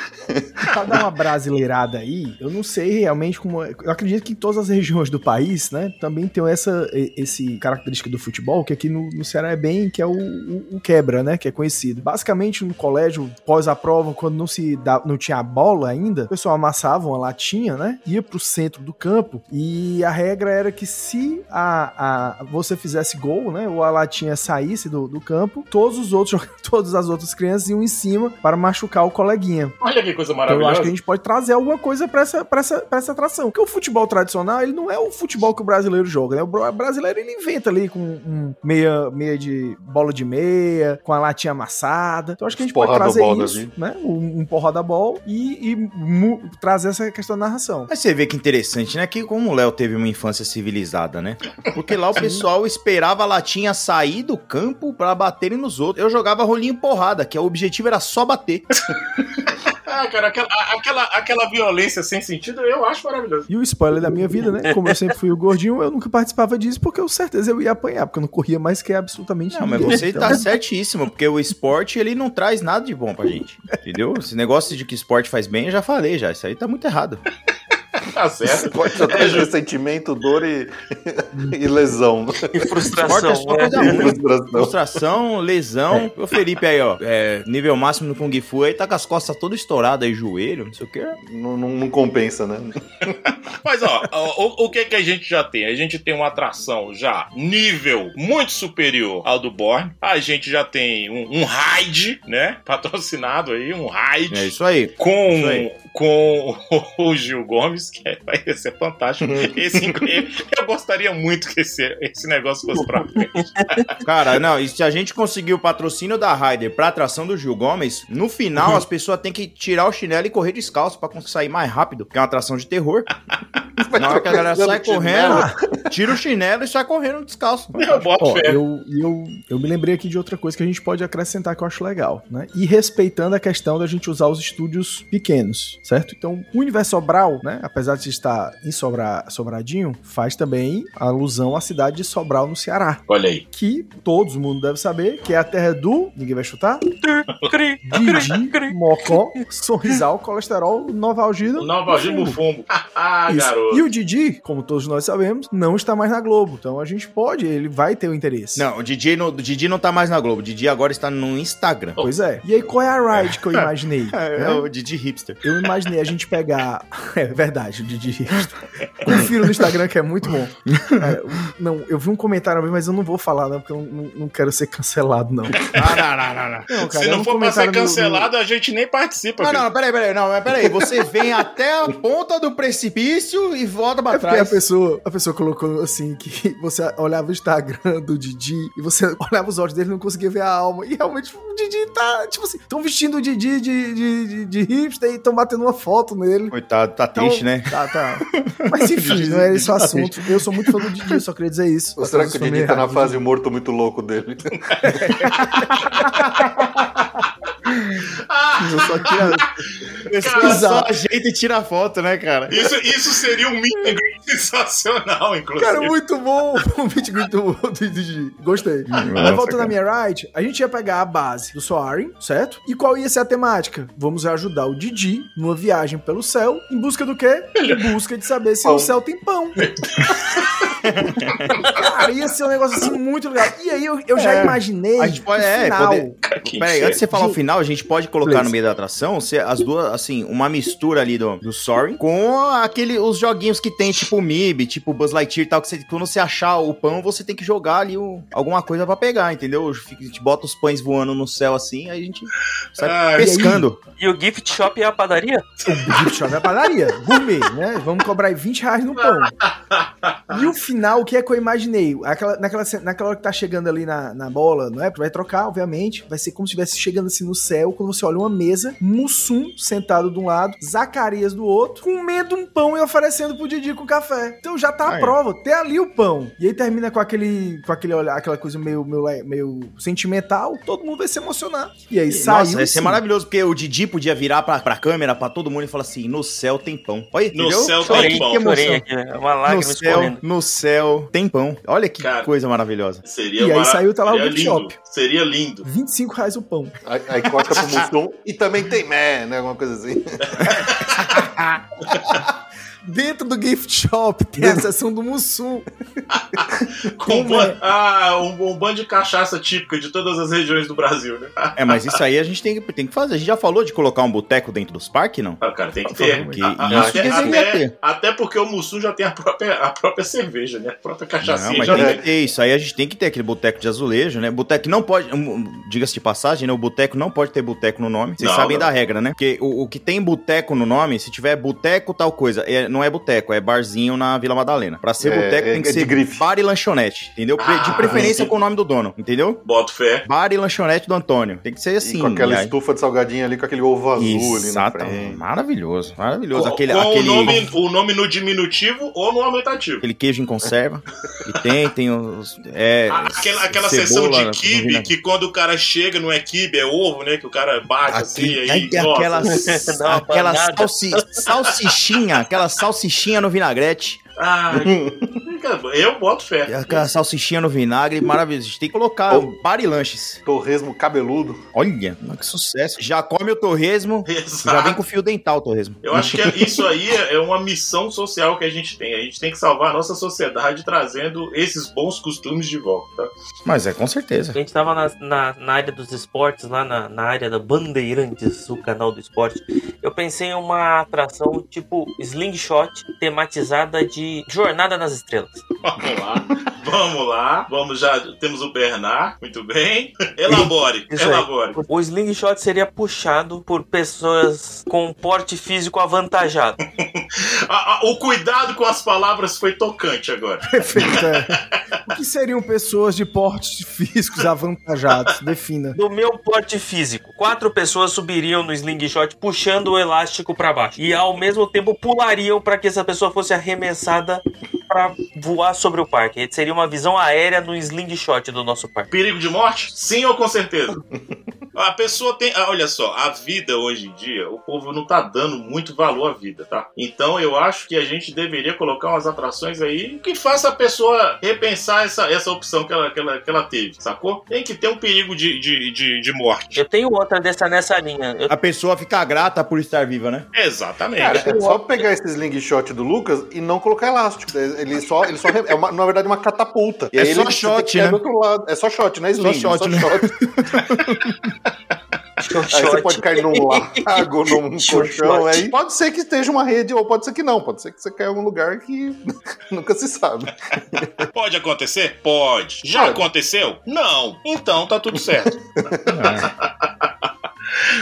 Pra dar uma brasileirada aí, eu não sei realmente como. é- Eu acredito que em todas as regiões do país, né, também tem essa esse característica do futebol, que aqui no, no Ceará é bem, que é o, o- o quebra, né, que é conhecido. Basicamente, no colégio, pós a prova, quando não se dá, não tinha a bola ainda, o pessoal amassava uma latinha, né, ia pro centro do campo e a regra era que se a, a você fizesse gol, né, ou a latinha saísse do, do campo, todos os outros, [laughs] todas as outras crianças iam em cima para machucar o coleguinha. Olha que coisa Então eu acho que a gente pode trazer alguma coisa pra essa, pra essa, pra essa atração. Porque o futebol tradicional, ele não é o futebol que o brasileiro joga, né? O bra- brasileiro, ele inventa ali com um meia, meia de bola de meia, com a latinha amassada. Então eu acho que a gente pode Porrada trazer bola da isso, né? Um, um porrada ball e, e mu- trazer essa questão da narração. Mas você vê que interessante, né? Que como o Léo teve uma infância civilizada, né? Porque lá o [laughs] pessoal esperava a latinha sair do campo pra baterem nos outros. Eu jogava rolinho porrada, que o objetivo era só bater. Ah, [laughs] cara, aquela, aquela, aquela violência sem sentido eu acho maravilhoso. E o spoiler da minha vida, né? Como eu sempre fui o gordinho, eu nunca participava disso porque eu certeza eu ia apanhar, porque eu não corria mais que absolutamente Não, mas ninguém. você Então, tá certíssimo, porque o esporte, ele não traz nada de bom pra gente. Entendeu? Esse negócio de que esporte faz bem, eu já falei já. Isso aí tá muito errado. Tá certo. Pode só ter ressentimento, dor e, e lesão. E Esporte é frustração. só né? coisa. Frustração. Frustração, lesão. O Felipe aí, ó. é, nível máximo no Kung Fu aí, tá com as costas todas estouradas aí, joelho, não sei o quê. Não, não- não compensa, né? [laughs] Mas ó, o, o que que a gente já tem? A gente tem uma atração já nível muito superior ao do Born. A gente já tem um, um raid, né? Patrocinado aí, um raid. É isso aí. com, Isso aí. Com [laughs] o Gil Gomes, que é- vai ser fantástico. Esse, eu gostaria muito que esse, esse negócio fosse pra frente. [laughs] Cara, não, e se a gente conseguir o patrocínio da Ryder pra atração do Gil Gomes, no final as pessoas têm que tirar o chinelo e correr descalço pra conseguir sair mais rápido, porque é uma atração de terror. [laughs] Na hora que a galera sai correndo, tira o chinelo e sai correndo descalço. Eu boto Ó, eu, eu, eu me lembrei aqui de outra coisa que a gente pode acrescentar que eu acho legal, né? E respeitando a questão da gente usar os estúdios pequenos, certo? Então, o Universo Sobral, né? Apesar de estar em Sobra, Sobradinho, faz também alusão à cidade de Sobral, no Ceará. Olha aí. Que todo mundo deve saber que é a terra do. Ninguém vai chutar? Didi, Mocó, Sorrisal, Colesterol, Novalgida. Nova Algida Bufumbo. [laughs] Ah, Isso. garoto. E o Didi, como todos nós sabemos, não está mais na Globo. Então a gente pode, ele vai ter o interesse. Não, o Didi, não, o Didi não tá mais na Globo. O Didi agora está no Instagram. Pois é. E aí, qual é a ride que eu [laughs] imaginei? É, né? o Didi hipster. Eu imaginei a gente pegar. [laughs] É verdade, o Didi. Confira no Instagram que é muito bom. É, não, eu vi um comentário vez, mas eu não vou falar, não, porque eu não, não quero ser cancelado, não. Ah, não, não, não, não. Cara, Se é não um for pra ser no- cancelado, a gente nem participa. Não, filho. não, peraí, peraí, não, mas peraí. Você vem até a ponta do precipício e volta pra É porque a trás. pessoa, a pessoa colocou assim que você olhava o Instagram do Didi e você [laughs] olhava os olhos dele e não conseguia ver a alma. E realmente o Didi tá, tipo assim, estão vestindo o Didi de, de, de, de hipster e estão batendo uma foto nele. Coitado, tá Então, triste, né? Tá, tá. [laughs] Mas enfim, não é esse o assunto. Eu sou muito fã do Didi, só queria dizer isso. Ou será que o Didi tá na fase morto muito louco dele? [laughs] Eu só. [laughs] Pessoa só ajeita e tira foto, né, cara? Isso, isso seria um meet and greet sensacional, inclusive. Cara, muito bom o beat muito bom do Didi. Gostei. Mas voltando à minha ride, a gente ia pegar a base do Soaring, certo? E qual ia ser a temática? Vamos ajudar o Didi numa viagem pelo céu, em busca do quê? Em busca de saber se Pão. o céu tem pão. Cara, ia ser um negócio assim muito legal. E aí eu, eu já É. imaginei A gente pode- o é, final. poder- Peraí, antes de você falar o final, a gente pode colocar beleza. no meio da atração se as duas, assim, uma mistura ali do, do Soaring com aquele, os joguinhos que tem, tipo MIB, tipo Buzz Lightyear e tal, que você, quando você achar o pão, você tem que jogar ali o- alguma coisa pra pegar, entendeu? A gente bota os pães voando no céu assim, aí a gente sai Ah, pescando. E o gift shop é a padaria? O gift shop é a padaria, gourmet, né? Vamos cobrar aí 20 reais no pão. E o final, o que é que eu imaginei? Aquela, naquela, naquela hora que tá chegando ali na, na bola, não é? Vai trocar, obviamente. Vai ser como se estivesse chegando assim no céu. Quando você olha uma mesa, Mussum sentado de um lado, Zacarias do outro, comendo um pão e oferecendo pro Didi com café. Então já tá a prova. Tem ali o pão. E aí termina com aquele, com aquele olhar, aquela coisa meio, meio, meio sentimental. Todo mundo vai se emocionar. E aí saiu. Nossa, vai ser sim. maravilhoso, porque o Didi podia virar pra, pra câmera, pra todo mundo e falar assim: no céu tem pão. Olha, No entendeu? céu Olha tem que pão. aqui, é uma No lágrima céu, escorrendo. no céu tem pão. Olha que Cara. coisa maravilhosa. Seria E aí mara- saiu, tá lá o seria gift lindo. shop. Seria lindo. 25 reais o pão. Aí, aí corta [laughs] pro Mussum e também tem mé, né? Alguma coisa assim. [laughs] Dentro do gift shop tem a seção do Mussum. [laughs] Com um, é? ban- ah, um, um bando de cachaça típica de todas as regiões do Brasil, né? Ah, [laughs] É, mas isso aí a gente tem que, tem que fazer. A gente já falou de colocar um boteco dentro dos parques, não? cara, tem que ter. Porque A- a- isso até, até- ter. até porque o Mussum já tem a própria, a própria cerveja, né? A própria cachaça. Não, mas já tem tem. que ter isso. Aí a gente tem que ter aquele boteco de azulejo, né? Boteco não pode. Diga-se de passagem, né? O boteco não pode ter boteco no nome. Vocês Não, sabem não. da regra, né? Porque o, o que tem boteco no nome, se tiver boteco tal coisa, é- não é boteco, é barzinho na Vila Madalena. Pra ser É, boteco é- tem que é ser grife. bar e lanchonete, entendeu? Pre- de Ah, preferência com o nome do dono, entendeu? Boto fé. Bar e lanchonete do Antônio. Tem que ser E assim. com aquela e aí- estufa de salgadinho ali, com aquele ovo azul ali na Exato. frente. Maravilhoso, maravilhoso. Com, Aquele, com aquele, o, nome, o nome no diminutivo ou no aumentativo. aquele queijo em conserva. [laughs] e tem, tem os. É, A- Aquela, aquela cebola, sessão de kibe, que quando o cara chega não é kibe, é ovo, né? Que o cara bate assim, aí, nossa. aquela [laughs] aquela salsi, salsichinha, aquela salsichinha no vinagrete. [laughs] Ai, eu boto fé. Aquela salsichinha no vinagre, maravilhoso. A gente tem que colocar Oh. bar e lanches. Torresmo cabeludo. Olha, que sucesso. Já come o torresmo, já Exato. vem com fio dental o torresmo. Eu acho que é- isso aí é uma missão social que a gente tem. A gente tem que salvar a nossa sociedade trazendo esses bons costumes de volta. tá? Mas é com certeza. A gente tava na, na, na área dos esportes, lá na, na área da Bandeirantes, o canal do esporte. Eu pensei em uma atração tipo Slingshot, tematizada de Jornada nas Estrelas. Vamos lá, vamos lá. Vamos já. Temos o Bernard, muito bem. Elabore, Isso aí. elabore. O Slingshot seria puxado por pessoas com porte físico avantajado. [laughs] O cuidado com as palavras foi tocante agora. [laughs] Perfeito. é. O que seriam pessoas de portes físicos avantajados? Defina. Do meu porte físico, quatro pessoas subiriam no slingshot puxando o elástico pra baixo e ao mesmo tempo pulariam para que essa pessoa fosse arremessada pra voar sobre o parque. Seria uma visão aérea no slingshot do nosso parque. Perigo de morte? Sim ou com certeza? A pessoa tem. ah, Olha só, a vida hoje em dia, o povo não tá dando muito valor à vida, tá? Então eu acho que a gente deveria colocar umas atrações aí que faça a pessoa repensar essa, essa opção que ela, que, ela, que ela teve, sacou? Tem que ter um perigo de, de, de, de morte. Eu tenho outra dessa nessa linha. Eu- A pessoa fica grata por estar viva, né? Exatamente. Cara, é só pegar esse slingshot do Lucas e não colocar elástico. Ele só, ele só é uma, na verdade uma catapulta. E É só shot, né? do outro lado. É só shot, não é sling, Só shot, é né? [laughs] só shot. Aí você pode cair num lago, num colchão. Aí pode ser que esteja uma rede, ou pode ser que não. Pode ser que você caia em algum lugar que [laughs] nunca se sabe. Pode acontecer? Pode. Já Pode. aconteceu? Não. Então tá tudo certo. [laughs]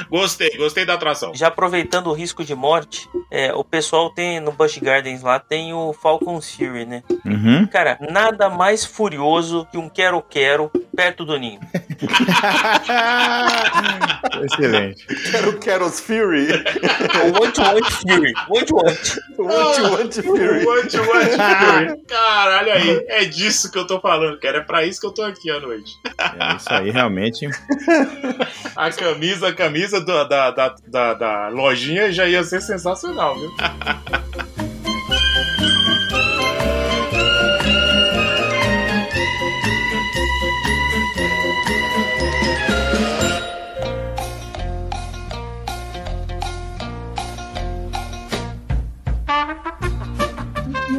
gostei, gostei da atração. Já aproveitando o risco de morte, é, o pessoal tem no Busch Gardens lá tem o Falcon's Fury, né? Uhum. Cara, nada mais furioso que um quero-quero perto do ninho. [laughs] Excelente. Quero Keros Fury. O Want Want Fury. Want Want. Want Want Fury. What, what, Fury. Caralho aí, é disso que eu tô falando, cara. É pra isso que eu tô aqui à noite. É isso aí, realmente. A camisa, camisa do- da, da, da, da lojinha já ia ser sensacional, viu? [laughs]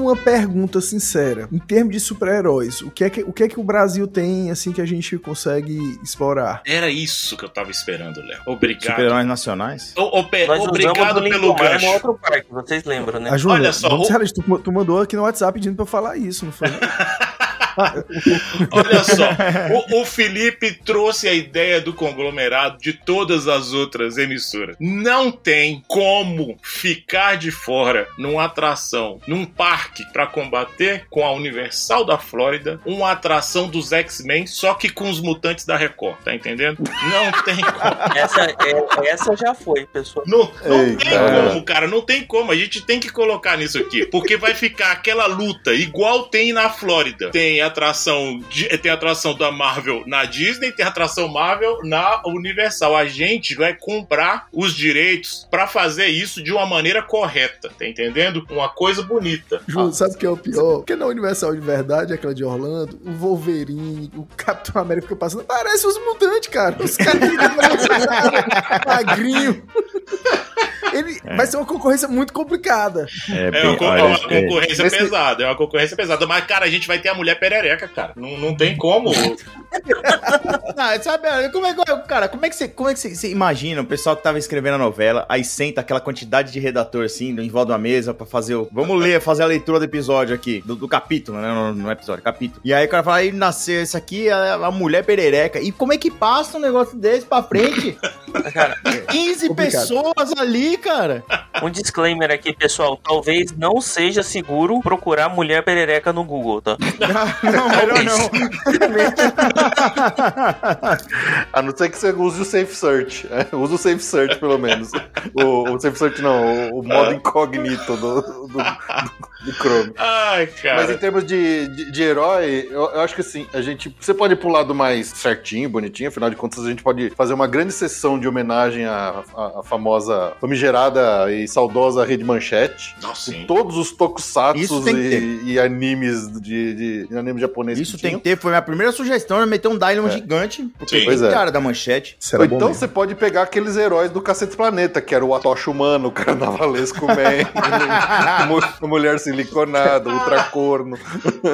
uma pergunta sincera. Em termos de super-heróis, o que, é que, o que é que o Brasil tem, assim, que a gente consegue explorar? Era isso que eu tava esperando, Léo. Obrigado. Super-heróis nacionais. Nós usamos obrigado do pelo gancho. outro parque, vocês lembram, né? A Júlia, Olha só, vamos o- tu, tu mandou aqui no WhatsApp pedindo pra eu falar isso, não foi? [laughs] [laughs] Olha só, o, o Felipe trouxe a ideia do conglomerado de todas as outras emissoras. Não tem como ficar de fora numa atração, num parque pra combater com a Universal da Flórida, uma atração dos X-Men, só que com os mutantes da Record, tá entendendo? Não tem como. Essa, é- essa já foi, pessoal. Não, não Eita. tem como, cara, não tem como. A gente tem que colocar nisso aqui. Porque vai ficar aquela luta, igual tem na Flórida. Tem atração, de- tem atração da Marvel na Disney, tem atração Marvel na Universal. A gente vai comprar os direitos pra fazer isso de uma maneira correta, tá entendendo? Uma coisa bonita. Ju, sabe o que é o pior? Porque na Universal de verdade, aquela de Orlando, o Wolverine, o Capitão América fica passando, parece os mutantes, cara. Os caras [laughs] magrinho. [laughs] Ele [laughs] vai ser uma concorrência muito complicada. É, É uma, olha, é uma é- concorrência Esse- pesada, é uma concorrência pesada. Mas, cara, a gente vai ter a mulher perereca, cara. Não, não tem como. [laughs] Ah, sabe, como é que, cara, como é que você, como é que você, você imagina o pessoal que tava escrevendo a novela, aí senta aquela quantidade de redator assim, em volta de uma mesa pra fazer o, vamos ler, fazer a leitura do episódio aqui, do, do capítulo, né, não, não é episódio, capítulo. E aí o cara fala, aí nasceu isso aqui, a, a mulher perereca. E como é que passa um negócio desse pra frente? [laughs] Cara, 15 Complicado. pessoas ali, cara. um disclaimer aqui, pessoal. Talvez não seja seguro procurar mulher perereca no Google, tá? [laughs] Não, melhor não. A não ser que você use o Safe Search. É, usa o Safe Search, pelo menos. O, o Safe Search não, o, o modo incognito do, do, do, [laughs] do Chrome. Ai, Mas em cara. termos de, de, de herói, eu, eu acho que assim, a gente. Você pode ir pro lado mais certinho, bonitinho, afinal de contas, a gente pode fazer uma grande sessão de homenagem à, à, à famosa, famigerada e saudosa Rede Manchete. Nossa, Com sim. todos os que e, e animes de, de, de anime japonês Isso que tem que ter, foi minha primeira sugestão, era meter um Dylon É. gigante, porque Sim. Pois é. cara da manchete. Bom então mesmo. você pode pegar aqueles heróis do Cacete Planeta, que era o Atocha Humano, [laughs] o Carnavalesco Man, [laughs] o Mulher Siliconada, o Ultracorno. [laughs]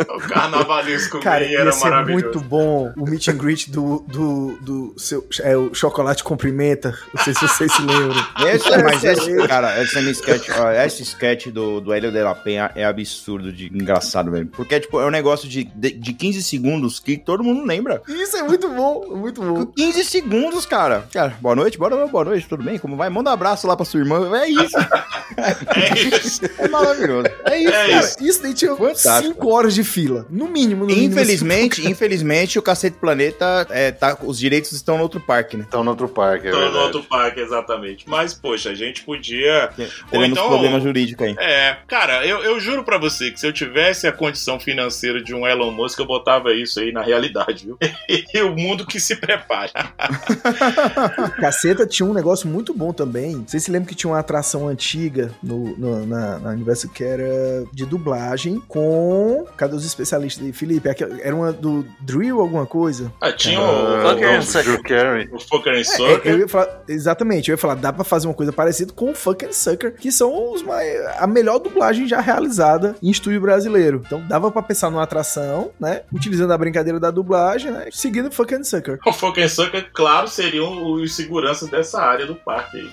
O carnavalesco Cara, era ia ser muito bom o meet and greet do, do, do seu, é, o chocolate cumprimenta. Não sei se vocês se lembram. [laughs] Esse, é, mas esse, cara, esse é sketch, ó, esse sketch do, do Hélio de la Penha é absurdo de engraçado, velho. Porque, tipo, é um negócio de, de, de 15 segundos que todo mundo lembra. Isso é muito bom, muito bom. 15 segundos, cara. Cara, boa noite, boa noite, boa noite, tudo bem? Como vai? Manda um abraço lá pra sua irmã. É isso, [laughs] É isso. é maravilhoso. É isso, É cara. isso. Isso daí tinha Fantástico. 5 horas de fila. No mínimo, no mínimo. Infelizmente, [laughs] infelizmente, o Cacete Planeta, é, tá, os direitos estão no outro parque, né? Então, no outro parque, é no outro parque, exatamente. Mas, poxa, a gente podia. Teremos então- problema jurídico aí. É, cara, eu, eu juro pra você que se eu tivesse a condição financeira de um Elon Musk, eu botava isso aí na realidade, viu? [laughs] E o mundo que se prepare. [laughs] Caceta tinha um negócio muito bom também. Vocês se lembram que tinha uma atração antiga no, no- na, na Universo que era de dublagem com. Cadê os especialistas aí? Felipe, era uma do Drill alguma coisa? Ah, tinha Ah, o, Fucker and o Sucker. O Fucker and É, Sucker. eu ia falar, exatamente, eu ia falar, dá pra fazer uma coisa parecida com o Fucking Sucker, que são os mais, a melhor dublagem já realizada em estúdio brasileiro. Então dava pra pensar numa atração, né? Utilizando a brincadeira da dublagem, né? Seguindo o Fucking Sucker. O Fucker and Sucker, claro, seriam os seguranças dessa área do parque aí.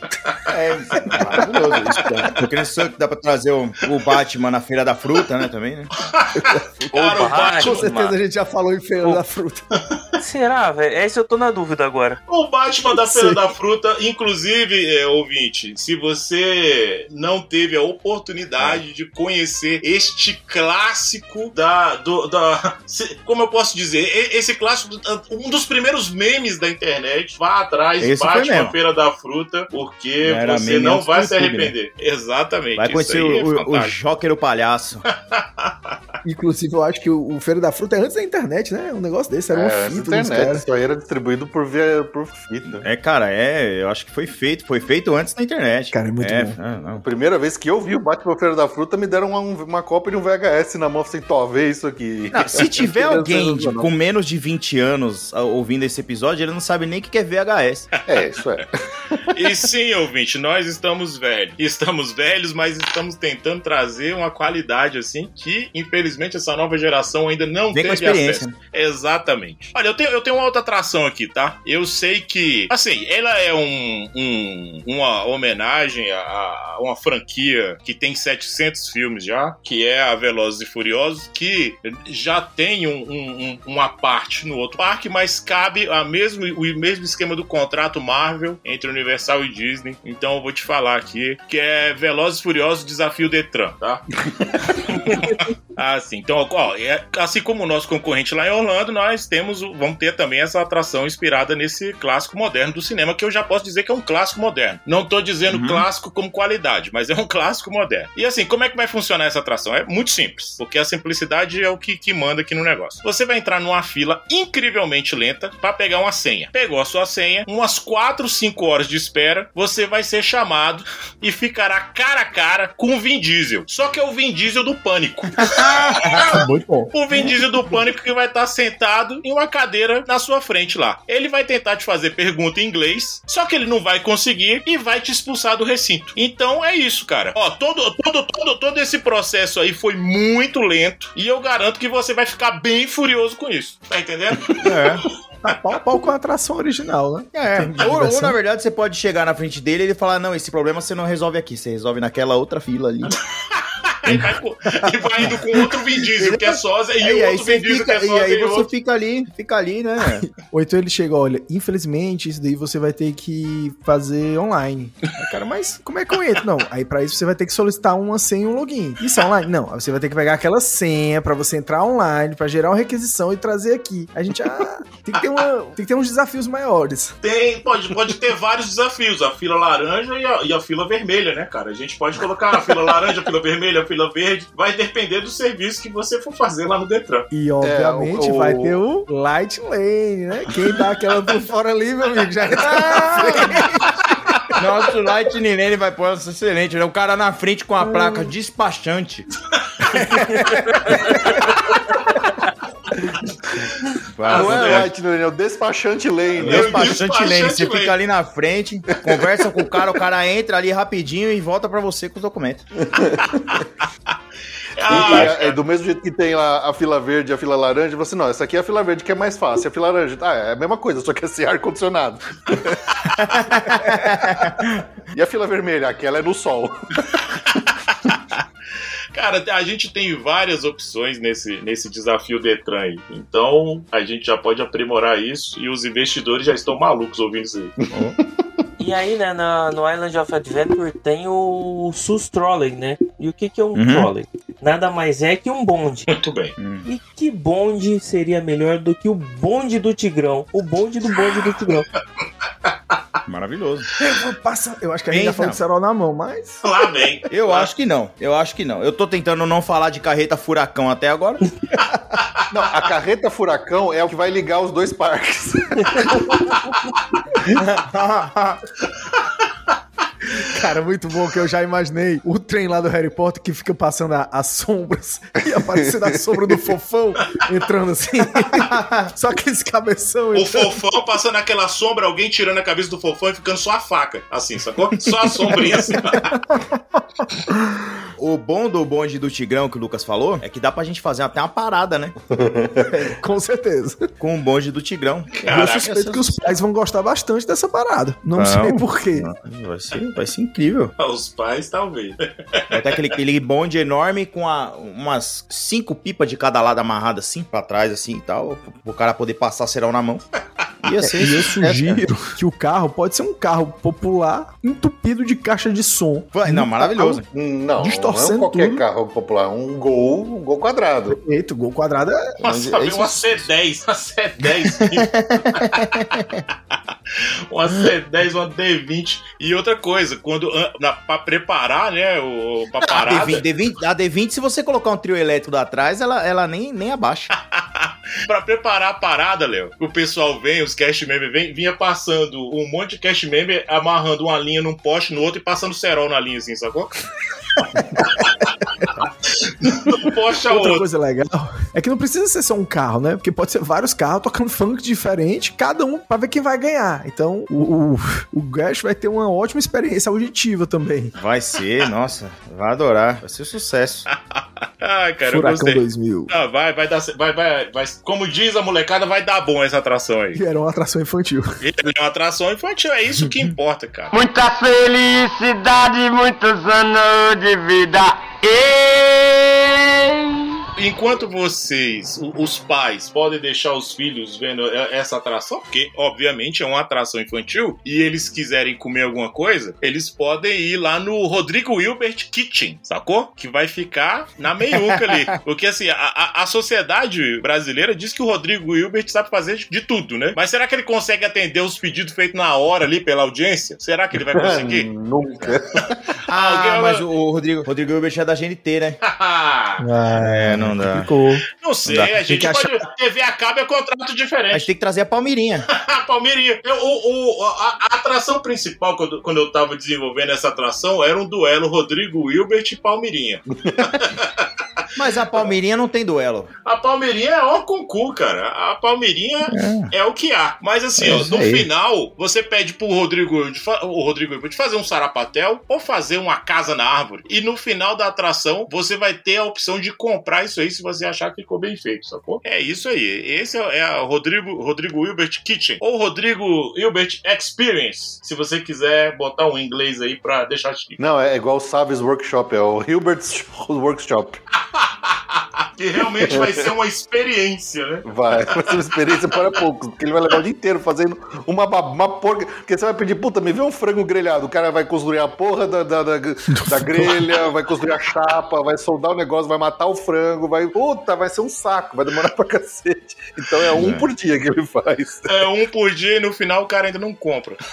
É, é maravilhoso isso, cara. Porque nesse que dá pra trazer o, o Batman na Feira da Fruta, né, também, né? [laughs] Cara, Opa, Batman, Com certeza a gente já falou em Feira da Fruta. [laughs] Será, velho? Esse eu tô na dúvida agora. O Batman da Feira da Fruta, inclusive, é, ouvinte, se você não teve a oportunidade de conhecer este clássico da, do- da. se- Como eu posso dizer? Esse clássico, um dos primeiros memes da internet, vá atrás, Esse Batman. Feira da Fruta, porque Não você não vai se né? arrepender. Exatamente. Vai isso conhecer aí é o, o, o. Joker o Palhaço. [laughs] Inclusive, eu acho que o, o Feira da Fruta é antes da internet, né? Um negócio desse, era É, na fita internet. Isso aí era distribuído por, via, por fita. É, cara, é. Eu acho que foi feito. Foi feito antes na internet. Cara, é muito é, bom. ah, não. Primeira vez que eu vi o Batman Feira da Fruta, me deram uma, uma cópia de um VHS na mão, assim, vê isso aqui. Não, se [laughs] tiver alguém de- com menos de 20 anos ah, ouvindo esse episódio, ele não sabe nem o que é VHS. É, isso é. [laughs] E sim, ouvinte, nós estamos velhos. Estamos velhos, mas estamos tentando trazer uma qualidade assim que, infelizmente, essa nova geração ainda não Vem com a teve experiência. acesso. Exatamente. Olha, eu tenho eu tenho uma outra atração aqui, tá? Eu sei que, assim, ela é um, um- uma homenagem a, uma franquia que tem 700 filmes já, que é a Velozes e Furiosos, que já tem um- um- uma parte no outro parque, mas cabe a mesmo, o mesmo esquema do contrato Marvel entre Universal e Disney. Então eu vou te falar aqui, que é Velozes e Furiosos Desafio Detran, tá? [laughs] Ah, sim. Então, ó, é- assim como o nosso concorrente lá em Orlando, nós temos, vamos ter também essa atração inspirada nesse clássico moderno do cinema, que eu já posso dizer que é um clássico moderno. Não tô dizendo Uhum. clássico como qualidade, mas é um clássico moderno. E assim, como é que vai funcionar essa atração? É muito simples, porque a simplicidade é o que, que manda aqui no negócio. Você vai entrar numa fila incrivelmente lenta para pegar uma senha. Pegou a sua senha, umas 4, 5 horas de espera, você vai ser chamado e ficará cara a cara com o Vin Diesel. Só que é o Vin Diesel do pânico. [laughs] [laughs] Muito bom. O Vin Diesel do Pânico que vai estar sentado em uma cadeira na sua frente lá. Ele vai tentar te fazer pergunta em inglês, só que ele não vai conseguir e vai te expulsar do recinto. Então é isso, cara. Ó, todo, todo, todo, todo esse processo aí foi muito lento e eu garanto que você vai ficar bem furioso com isso. Tá entendendo? É. Tá pau a pau com a atração original, né? É, ou, ou, na verdade você pode chegar na frente dele e ele falar: Não, esse problema você não resolve aqui, você resolve naquela outra fila ali. [laughs] Aí [laughs] vai, e vai indo com outro Vin Diesel que é sósia e e o aí outro você Vin Diesel que fica, é e sósia aí e, você outro. fica ali, fica ali, né? Ou então ele chega, olha, infelizmente, isso daí você vai ter que fazer online. Aí, cara, mas como é que eu entro? Não, aí pra isso você vai ter que solicitar uma senha e um login. Isso é online? Não, aí você vai ter que pegar aquela senha pra você entrar online, pra gerar uma requisição e trazer aqui. A gente, ah, tem que ter, uma, tem que ter uns desafios maiores. Tem, pode, pode ter vários desafios, a fila laranja e a, e a fila vermelha, né, cara? A gente pode colocar a fila laranja, a fila vermelha, a fila verde, vai depender do serviço que você for fazer lá no Detran. E, obviamente, o- vai ter o Light Lane, né? Quem dá aquela por [laughs] fora ali, meu amigo, já está na frente. Nosso Lightning Lane vai pôr isso excelente, né? O cara na frente com a placa despachante. [laughs] [laughs] Vai, Não vai. é Light Lane, é o despachante Lane. É o Despachante despachante Lane, você Lane. fica ali na frente, conversa com o cara, o cara entra ali rapidinho e volta pra você com os documentos. [laughs] Ah, é, é do mesmo jeito que tem lá a fila verde e a fila laranja, você não, essa aqui é a fila verde que é mais fácil, a fila laranja, ah, é a mesma coisa, só que é sem ar-condicionado. [laughs] e a fila vermelha, aquela é no sol. [laughs] Cara, a gente tem várias opções nesse, nesse desafio Detran aí. Então, a gente já pode aprimorar isso e os investidores já estão malucos ouvindo isso aí. [laughs] E aí, né, na- no Island of Adventure tem o SUS Trolley, né? E o que, que é um Uhum. trolley? Nada mais é que um bonde. Muito bem. E que bonde seria melhor do que o bonde do Tigrão? O bonde do bonde do Tigrão. Maravilhoso. Eu, passa, eu acho que a gente já Eita. falou de cerol na mão, mas. Lá vem. Eu acho que não, eu acho que não. Eu tô tentando não falar de carreta furacão até agora. [laughs] Não, a carreta furacão é o que vai ligar os dois parques. [laughs] [laughs] Cara, muito bom que eu já imaginei o trem lá do Harry Potter que fica passando as sombras [laughs] e aparecendo a sombra do fofão entrando assim. [laughs] Só aqueles cabeção O entrando. fofão passando aquela sombra, alguém tirando a cabeça do fofão e ficando só a faca. Assim, sacou? Só a sombrinha assim. O bom do bonde do Tigrão que o Lucas falou é que dá pra gente fazer até uma parada, né? Com certeza. Com o bonde do Tigrão. eu suspeito que os pais vão gostar bastante dessa parada. Não, Não. sei porquê. Vai ser, vai ser incrível. [laughs] Os pais, talvez. Vai ter aquele, aquele bonde enorme com a- umas cinco pipas de cada lado amarradas assim pra trás, assim e tal, pro cara poder passar cerol na mão. E eu sucesso, cara. sugiro que o carro pode ser um carro popular entupido de caixa de som. Vai, Não, maravilhoso. Hum, Não, Distorcendo não é qualquer tudo. carro popular, um gol, um gol quadrado. Eita, o gol quadrado é. Nossa, isso- uma C10, [laughs] uma C10. uma C10, uma D20. E outra coisa, quando na, pra preparar, né, o, pra A parada, D20, D20 a D20, se você colocar um trio elétrico lá atrás, ela, ela nem, nem abaixa. [laughs] pra preparar a parada, Léo, o pessoal vem, os cast members vem, vinha passando um monte de cast member amarrando uma linha num poste no outro e passando cerol na linha, assim, sacou? [laughs] poste ao Outra outro. coisa legal é que não precisa ser só um carro, né? Porque pode ser vários carros tocando funk diferente, cada um pra ver quem vai ganhar. Então o, o, o Gash vai ter uma ótima experiência auditiva também. Vai ser, nossa, vai adorar. Vai ser sucesso. [laughs] Ai, [laughs] cara, eu Furacão gostei. 2000. Ah, vai, vai dar. Vai, vai, vai. Como diz a molecada, vai dar bom essa atração aí. Era uma atração infantil. [laughs] É uma atração infantil, é isso que importa, cara. Muita felicidade, muitos anos de vida. Ei! Enquanto vocês, os pais, podem deixar os filhos vendo essa atração, porque obviamente é uma atração infantil, e eles quiserem comer alguma coisa, eles podem ir lá no Rodrigo Hilbert Kitchen, sacou? Que vai ficar na meiuca ali. [laughs] Porque assim, a, a- a sociedade brasileira diz que o Rodrigo Hilbert sabe fazer de tudo, né? Mas será que ele consegue atender os pedidos feitos na hora ali pela audiência? Será que ele vai conseguir? [laughs] Nunca. Ah, Alguém- mas o Rodrigo, Rodrigo Hilbert é da GNT, né? [laughs] É, não dá. Ficou. Não sei, Não dá. a Tem gente pode. TV a cabo é contrato A gente diferente. tem que trazer a Palmeirinha. [laughs] A Palmeirinha. Eu- o, o- a, a atração principal, quando, quando eu tava desenvolvendo essa atração, era um duelo Rodrigo Wilbert e Palmeirinha. [laughs] Mas a Palmeirinha não tem duelo. A Palmeirinha é ó concurso, cara. A Palmeirinha é, o que há. Mas assim, É ó, no aí. final, você pede pro Rodrigo, o Rodrigo Hilbert fazer um sarapatel ou fazer uma casa na árvore. E no final da atração, você vai ter a opção de comprar isso aí se você achar que ficou bem feito, sacou? É isso aí. Esse é, é o Rodrigo, Rodrigo Hilbert Kitchen. Ou Rodrigo Hilbert Experience, se você quiser botar um inglês aí pra deixar chique. Não, é igual o Saves Workshop, é o Hilbert's [laughs] Workshop. Que realmente vai ser uma experiência, né? Vai, vai ser uma experiência para poucos, porque ele vai levar o dia inteiro fazendo uma, uma porca. Porque você vai pedir, puta, me vê um frango grelhado. O cara vai construir a porra da, da, da, da grelha, vai construir a chapa, vai soldar o negócio, vai matar o frango, vai. Puta, vai ser um saco, vai demorar pra cacete. Então é um por dia que ele faz. É um por dia e no final o cara ainda não compra. [laughs]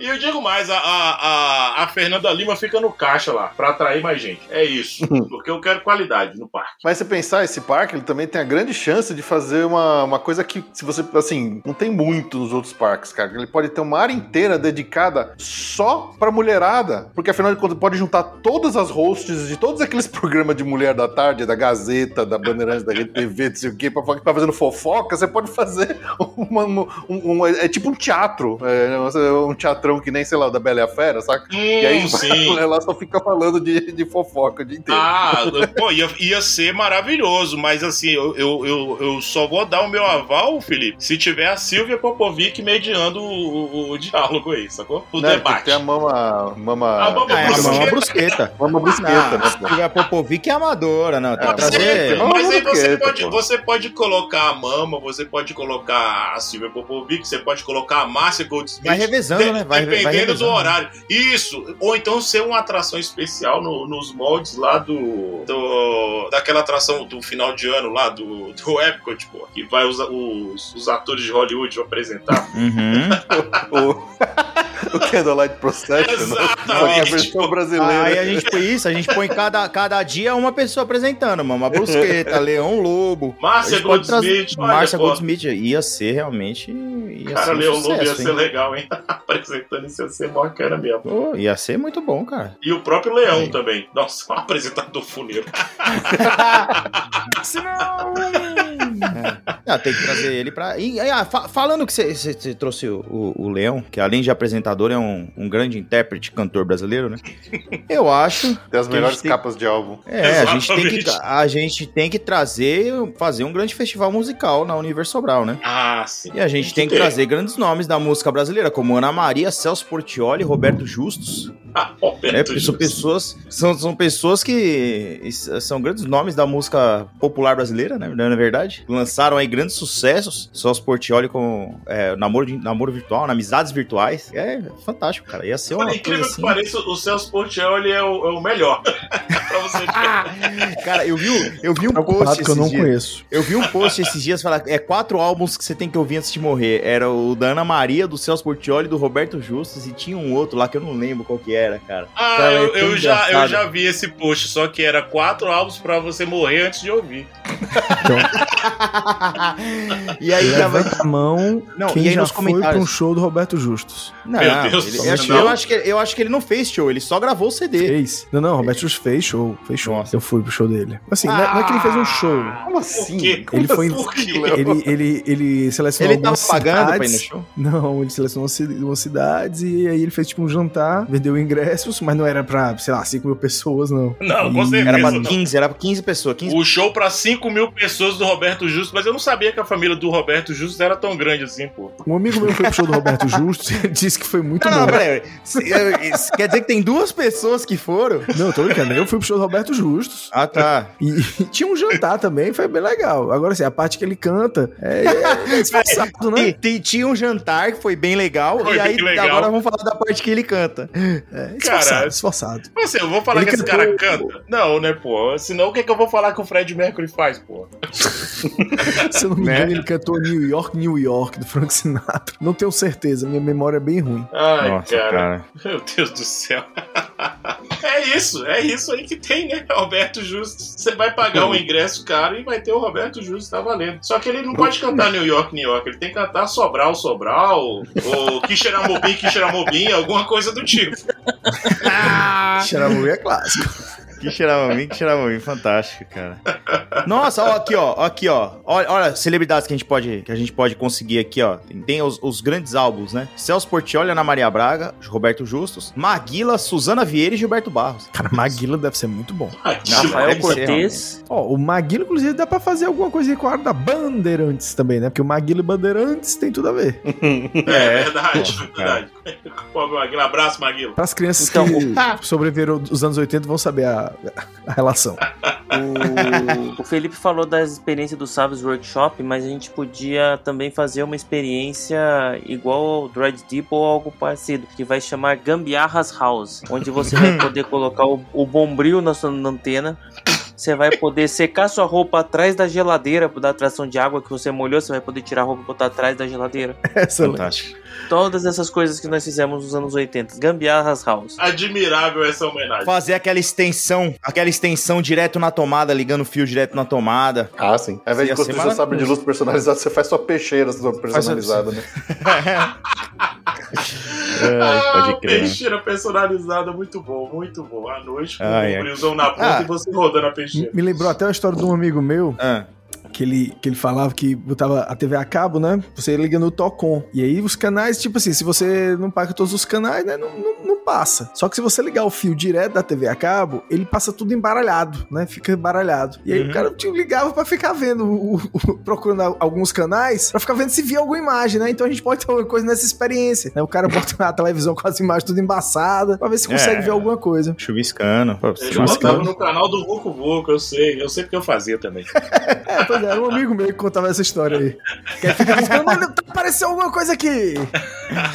E eu digo mais, a, a, a, Fernanda Lima fica no caixa lá, pra atrair mais gente. É isso. [laughs] Porque eu quero qualidade no parque. Mas se pensar, esse parque ele também tem a grande chance de fazer uma, uma coisa que, se você, assim, não tem muito nos outros parques, cara. Ele pode ter uma área inteira dedicada só pra mulherada. Porque afinal de contas, pode juntar todas as hosts de todos aqueles [laughs] programas de mulher da tarde, da Gazeta, da Bandeirantes, da Rede TV, não sei o quê, pra, pra fazendo fofoca. Você pode fazer [laughs] uma, uma- um, um- É tipo um teatro. É, um teatrão que nem, sei lá, o da Bela e a Fera, saca? Hum, E aí sim. [laughs] ela só fica falando de, de fofoca o dia inteiro. Ah, [laughs] pô, ia, ia ser maravilhoso, mas assim, eu, eu, eu, eu só vou dar o meu aval, Felipe, se tiver a Silvia Popovic mediando o, o- o diálogo aí, sacou? O tem que debate. ter a mama. mama A mama Ah, é, a brusqueta. mama brusqueta. [laughs] Mama brusqueta, Não, né? se tiver Popovic é amadora, não. Tem trazer. é, Não, mas não aí você pode, pô. você pode colocar a Mama, você pode colocar a Silvia Popovic, você pode colocar a Márcia Goldsmith. Vai revezando, de- né? Vai- vai dependendo do revezando. horário. Isso. Ou então ser uma atração especial no- nos moldes lá do, do- daquela atração do final de ano lá do, do [laughs] Epcot, pô, que vai os, os, os atores de Hollywood apresentar. Uhum. [laughs] O, o Candlelight Procession, né? Que a Exatamente, versão brasileira. Aí a gente põe isso, a gente põe cada, cada dia uma pessoa apresentando, Mama Brusqueta, Leão Lobo. Márcia Goldsmith, Márcia. Goldsmith ia ser realmente. Ia Cara, ser um Leão Lobo ia sucesso, ser hein? legal, hein? Apresentando isso ia ser bacana mesmo. Pô, ia ser muito bom, cara. E o próprio Leão Aí. também. Nossa, [laughs] um apresentador [laughs] funeiro. Ah, tem que trazer ele pra. E, ah, fa- falando que você- trouxe o, o- Leão, que além de apresentador é um, um grande intérprete, cantor brasileiro, né? Eu acho. [laughs] Tem as que a melhores gente tem- capas de álbum. É, a gente, tem que, a gente tem que trazer, fazer um grande festival musical na Universo Sobral, né? Ah, sim. E a gente tem que ter. trazer grandes nomes da música brasileira, como Ana Maria, Celso Portioli, Roberto Justus. Ah, Roberto né? Porque são Justus. pessoas, são, são pessoas que são grandes nomes da música popular brasileira, né? Na verdade. Lançaram aí grandes sucessos. Celso Portioli com é, namoro, de- namoro virtual, amizades virtuais. É fantástico, cara. Ia ser uma coisa incrível assim. que pareça, o Celso Portioli é o, é o melhor. [laughs] pra você ver. [laughs] Cara, eu vi, eu vi um post Preocupado que eu não dias. conheço. Eu vi um post esses dias falar é quatro álbuns que você tem que ouvir antes de morrer. Era o da Ana Maria, do Celso Portioli, do Roberto Justus e tinha um outro lá que eu não lembro qual que era, cara. Ah, Cara, é eu, tão eu já, eu já vi esse post, só que era quatro álbuns pra você morrer antes de ouvir. [laughs] e aí tava. Levanta a mão Não, quem e aí já nos foi pra um comentários. show do Roberto Justus. Não, Meu Deus ele- do eu, acho, céu. eu acho que, eu acho que ele não fez show, ele só gravou o CD. Fez. Não, não, Roberto Justus fez show. Fez show. Nossa. Eu fui pro show dele. Assim, não, é, não é que ele fez um show. Como assim? Ele foi. Por quê? Ele, ele, ele selecionou Ele tava pagando pra ir no show? Não, ele selecionou ci- umas cidades e aí ele fez tipo um jantar, vendeu ingressos, mas não era pra, sei lá, 5 mil pessoas, não. Não, com E- certeza. Era pra não. 15, era pra 15 pessoas. 15 O show pra 5 mil pessoas do Roberto Justo, mas eu não sabia que a família do Roberto Justo era tão grande assim, pô. Um amigo meu foi pro show do Roberto Justo e disse que foi muito Não, não, bom. peraí. Se- é, quer dizer que tem duas pessoas que foram? Não, tô brincando. Eu fui pro show do Roberto Justus. Ah, tá. E, tinha um jantar também, foi bem legal. Agora, assim, a parte que ele canta é, é esforçado, né? E, ti- tinha um jantar que foi bem legal. Foi e aí, legal. agora vamos falar da parte que ele canta. É, esforçado, Cara. esforçado. Assim, eu vou falar Ele que esse cantou- cara canta? Não, né, pô? Senão o que, que eu vou falar que o Fred Mercury faz, pô? [laughs] [laughs] Se eu não me Né? engano, ele cantou New York, New York, do Frank Sinatra. Não tenho certeza, minha memória é bem ruim. Ai, Nossa, cara. cara. Meu Deus do céu. [laughs] É isso, é isso aí que tem, né? Roberto Justo. Você vai pagar um ingresso caro e vai ter o Roberto Justo, tá valendo. Só que ele não pode cantar New York, New York. Ele tem que cantar Sobral, Sobral, ou Quixeramobim, Quixeramobim, alguma coisa do tipo. [laughs] Xeramu é clássico. Que cheirava mim, que cheirava mim, fantástico, cara. Nossa, ó, aqui, ó, aqui, ó. Olha, olha, celebridades que a gente pode, que a gente pode conseguir aqui, ó. Tem, tem os, os grandes álbuns, né? Celso Portiolli, Ana Maria Braga, Roberto Justus, Maguila, Suzana Vieira e Gilberto Barros. Cara, Maguila deve ser muito bom. Que Rafael Cortez. Ó, o Maguila, inclusive, dá pra fazer alguma coisa com a da Bandeirantes também, né? Porque o Maguila e Bandeirantes tem tudo a ver. [laughs] É, verdade, Porra, verdade. [laughs] Pô, Maguila, abraço, Maguila. Para as crianças Então, que sobreviveram dos anos 80 vão saber a, [laughs] a relação. O, o Felipe falou das experiências do Savage Workshop, mas a gente podia também fazer uma experiência igual ao Dread Deep ou algo parecido, que vai chamar Gambiarras House, onde você vai [laughs] poder colocar o, o bombril na sua antena. Você vai poder secar sua roupa atrás da geladeira da atração de água que você molhou. Você vai poder tirar a roupa e botar atrás da geladeira. [laughs] Excelente. Fantástico. Todas essas coisas que nós fizemos nos anos 80. Gambiarras House. Admirável essa homenagem. Fazer aquela extensão, aquela extensão direto na tomada, ligando o fio direto na tomada. Ah, sim. Ao invés de construir seu sabre de luz personalizado, você faz sua peixeira personalizada, né? [laughs] Ai, ah, pode crer. peixeira personalizada, muito bom, muito bom. À noite, com Ai, o ai. brilhão na ponta Ah. e você rodando a peixeira. Me lembrou até a história de um amigo meu Ah, que ele, que ele falava que botava a TV a cabo, né? Você liga no Tocom. E aí os canais, tipo assim, se você não paga todos os canais, né? Não, não, não passa. Só que se você ligar o fio direto da TV a cabo, ele passa tudo embaralhado, né? Fica embaralhado. E aí Uhum. o cara tipo, ligava pra ficar vendo, o- o- procurando alguns canais, pra ficar vendo se via alguma imagem, né? Então a gente pode ter alguma coisa nessa experiência. Né? O cara bota a televisão com as imagens tudo embaçadas, pra ver se consegue É. ver alguma coisa. chuviscando. Pô, Eu chuviscando. botava no canal do Vucu Vucu, eu sei, eu sei porque eu fazia também. É, [laughs] pois é, era um amigo meu que contava essa história aí. Que aí fica dizendo, "Olha, tá apareceu alguma coisa aqui.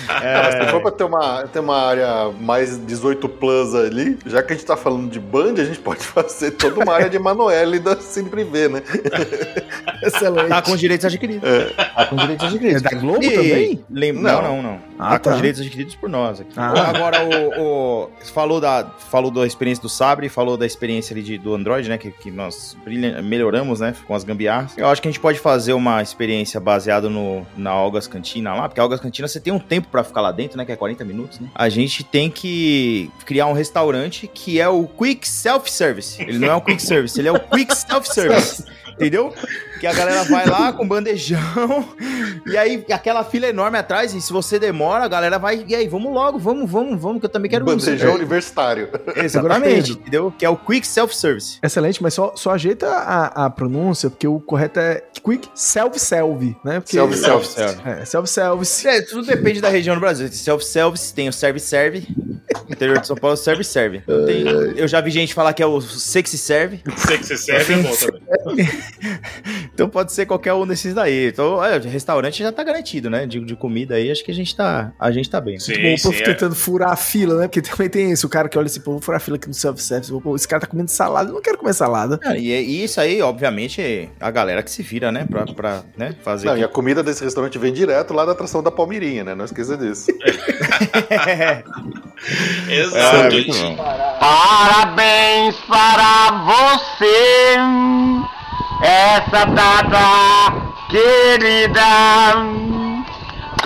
Cara, se for pra ter uma, ter uma área mais 18 plus ali, já que a gente tá falando de Band, a gente pode [laughs] fazer toda uma área de Emanuele da Cine Privé, né? [laughs] Excelente. Tá com os direitos adquiridos. Tá com os direitos adquiridos. É da Globo E- também? lem- Não. Não, não, não. Ah, tá com tá. os direitos adquiridos por nós aqui. Ah. Agora, o, o- você falou da, falou da experiência do Sabre, falou da experiência ali de- do Android, né? Que, que nós brilha- melhoramos, né? Com as gambiarras. Eu acho que a gente pode fazer uma experiência baseada no, na Algas Cantina lá, porque a Algas Cantina você tem um tempo pra ficar lá dentro, né? Que é 40 minutos, né? A gente tem que criar um restaurante que é o Quick Self Service. Ele não é o Quick Service, ele é o Quick Self Service. [laughs] Entendeu? Que a galera vai lá com bandejão e aí aquela fila enorme atrás e se você demora, a galera vai e aí, vamos logo, vamos, vamos, vamos, que eu também quero. Bandejão universitário. Exatamente, entendeu? Que é o Quick Self Service. Excelente, mas só, só ajeita a, a pronúncia, porque o correto é quick self-selve, né? Porque, Self, self, Self-service. É, self-service. É, tudo depende da região do Brasil. Self-service, tem o serve-serve. No interior de São Paulo, serve-serve. Tem- Eu já vi gente falar que é o sexy serve. Sei que você serve é bom também. [laughs] Então pode ser qualquer um desses daí. Então, é, restaurante já tá garantido, né? De, de comida aí, acho que a gente tá, a gente tá bem. Sim, Bom, o sim, povo é. tentando furar a fila, né? Porque também tem isso, o cara que olha assim, pô, vou furar a fila aqui no self-service, esse cara tá comendo salada, eu não quero comer salada. Ah, e, e isso aí, obviamente, é a galera que se vira, né? Pra, pra né, fazer. Não, e a comida desse restaurante vem direto lá da atração da Palmeirinha, né? Não esqueça disso. [laughs] Exato. É, muito bom. Parabéns para você, essa data querida.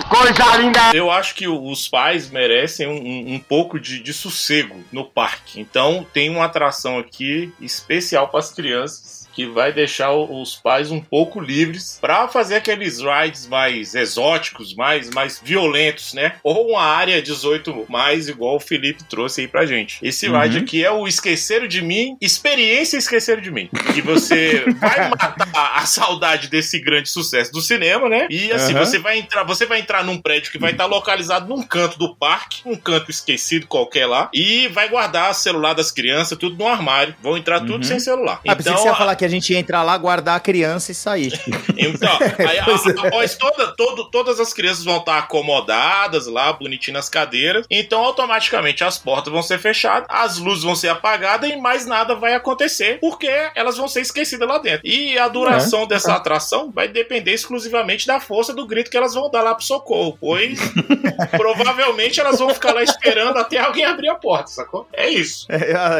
coisa linda. Eu acho que os pais merecem um, um- um pouco de, de sossego no parque. Então tem uma atração aqui especial para as crianças. Que vai deixar os pais um pouco livres para fazer aqueles rides mais exóticos, mais, mais violentos, né? Ou uma área 18 mais, igual o Felipe trouxe aí pra gente. Esse Uhum. ride aqui é o Esqueceram de Mim, Experiência Esqueceram de Mim. Que você [laughs] vai matar a saudade desse grande sucesso do cinema, né? E assim, Aham. você vai entrar, você vai entrar num prédio que vai estar localizado num canto do parque, um canto esquecido qualquer lá, e vai guardar o celular das crianças, tudo no armário. Vão entrar tudo Uhum. sem celular. Ah, que você ia falar que a gente ia entrar lá, guardar a criança e sair. [laughs] Então, [laughs] aí, a- é. após toda, todo- todas as crianças vão estar acomodadas lá, bonitinhas nas cadeiras. Então, automaticamente, as portas vão ser fechadas, as luzes vão ser apagadas e mais nada vai acontecer, porque elas vão ser esquecidas lá dentro. E a duração dessa atração vai depender exclusivamente da força do grito que elas vão dar lá pro socorro, pois [laughs] provavelmente elas vão ficar lá esperando até alguém abrir a porta, sacou? É isso.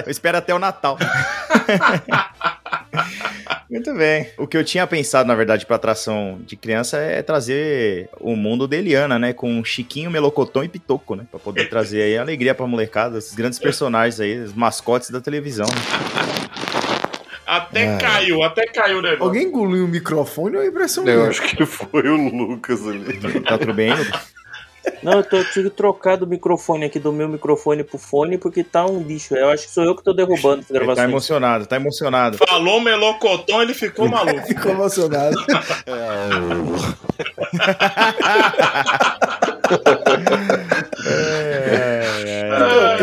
Eu espero até o Natal. Muito bem. O que eu tinha pensado, na verdade, pra atração de criança é trazer o mundo de Eliana, né? Com Chiquinho, Melocotão e Pitoco, né? Pra poder trazer aí alegria pra molecada, esses grandes personagens aí, os mascotes da televisão. Até Ah. caiu, até caiu o negócio. Alguém engoliu o microfone ou é impressão Eu minha? acho que foi o Lucas ali. Tá tudo bem, Lucas? Não, eu, tô, eu tive que trocar do microfone aqui, do meu microfone pro fone, porque tá um lixo. Eu acho que sou eu que tô derrubando as Ele tá emocionado, tá emocionado. Falou melocotão, ele ficou maluco. [laughs] Ficou emocionado. [laughs] [laughs]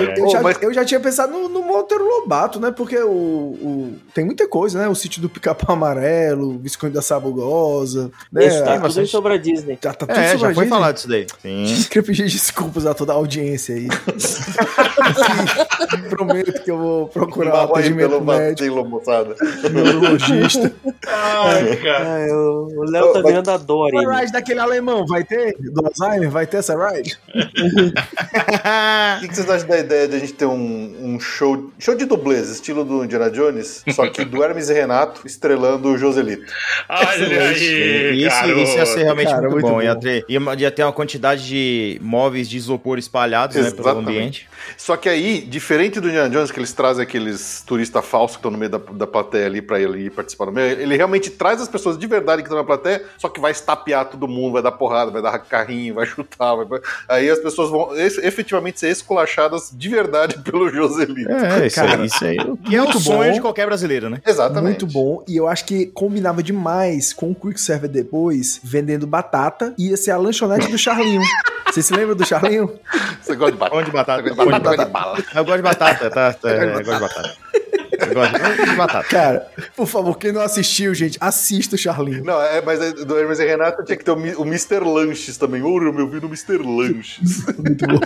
Eu, eu Ô, já, mas- eu já tinha pensado no, no Monteiro Lobato, né? Porque o, o- tem muita coisa, né? O sítio do Pica-Pau Amarelo, o Visconde da Sabugosa. Né? Isso, tá Ah, tudo sobre a Disney. já tá tudo É, sobre já a foi Disney. falado disso daí. Sim. Queria pedir desculpas a toda a audiência aí. [laughs] Prometo que eu vou procurar aí atendimento pelo médico, moçada. neurologista. Ai, [laughs] cara. Ah, eu- o Léo tá virando a Dory. A ride daquele alemão, vai ter? Do Alzheimer? Vai ter essa ride? [laughs] O que que vocês acham da ideia de a gente ter um, um show, show de dublês, estilo do Indiana Jones, só que do Hermes e Renato estrelando o Joselito? Olha aí, Isso, ia ser realmente Cara, muito, muito bom. bom. Ia, ter, ia, ia ter uma quantidade de móveis de isopor espalhados né, pelo Exatamente. ambiente. Só que aí, diferente do Indiana Jones, que eles trazem aqueles turistas falsos que estão no meio da, da plateia ali pra ele ir participar do meio, ele realmente traz as pessoas de verdade que estão na plateia, só que vai estapear todo mundo, vai dar porrada, vai dar carrinho, vai chutar. vai- aí as pessoas vão efetivamente ser esculachadas de verdade [laughs] pelo Joselito. É, isso, Cara, aí, isso aí. É o muito sonho bom. de qualquer brasileiro, né? Exatamente. Muito bom. E eu acho que combinava demais com o Quick Server depois, vendendo batata. Ia ser a lanchonete do Charlinho. [laughs] Vocês se lembram do Charlinho? Você gosta de batata? De batata. Você gosta de batata? Eu gosto de batata, tá? tá [laughs] eu gosto de batata. Eu gosto de, eu gosto de batata. Cara, por favor, quem não assistiu, gente, assista o Charlinho. Não, é, mas é, do Hermes e Renato tinha que ter o, o Mr. Lanches também. Ouro, eu me ouvi no Mr. Lanches. Muito bom.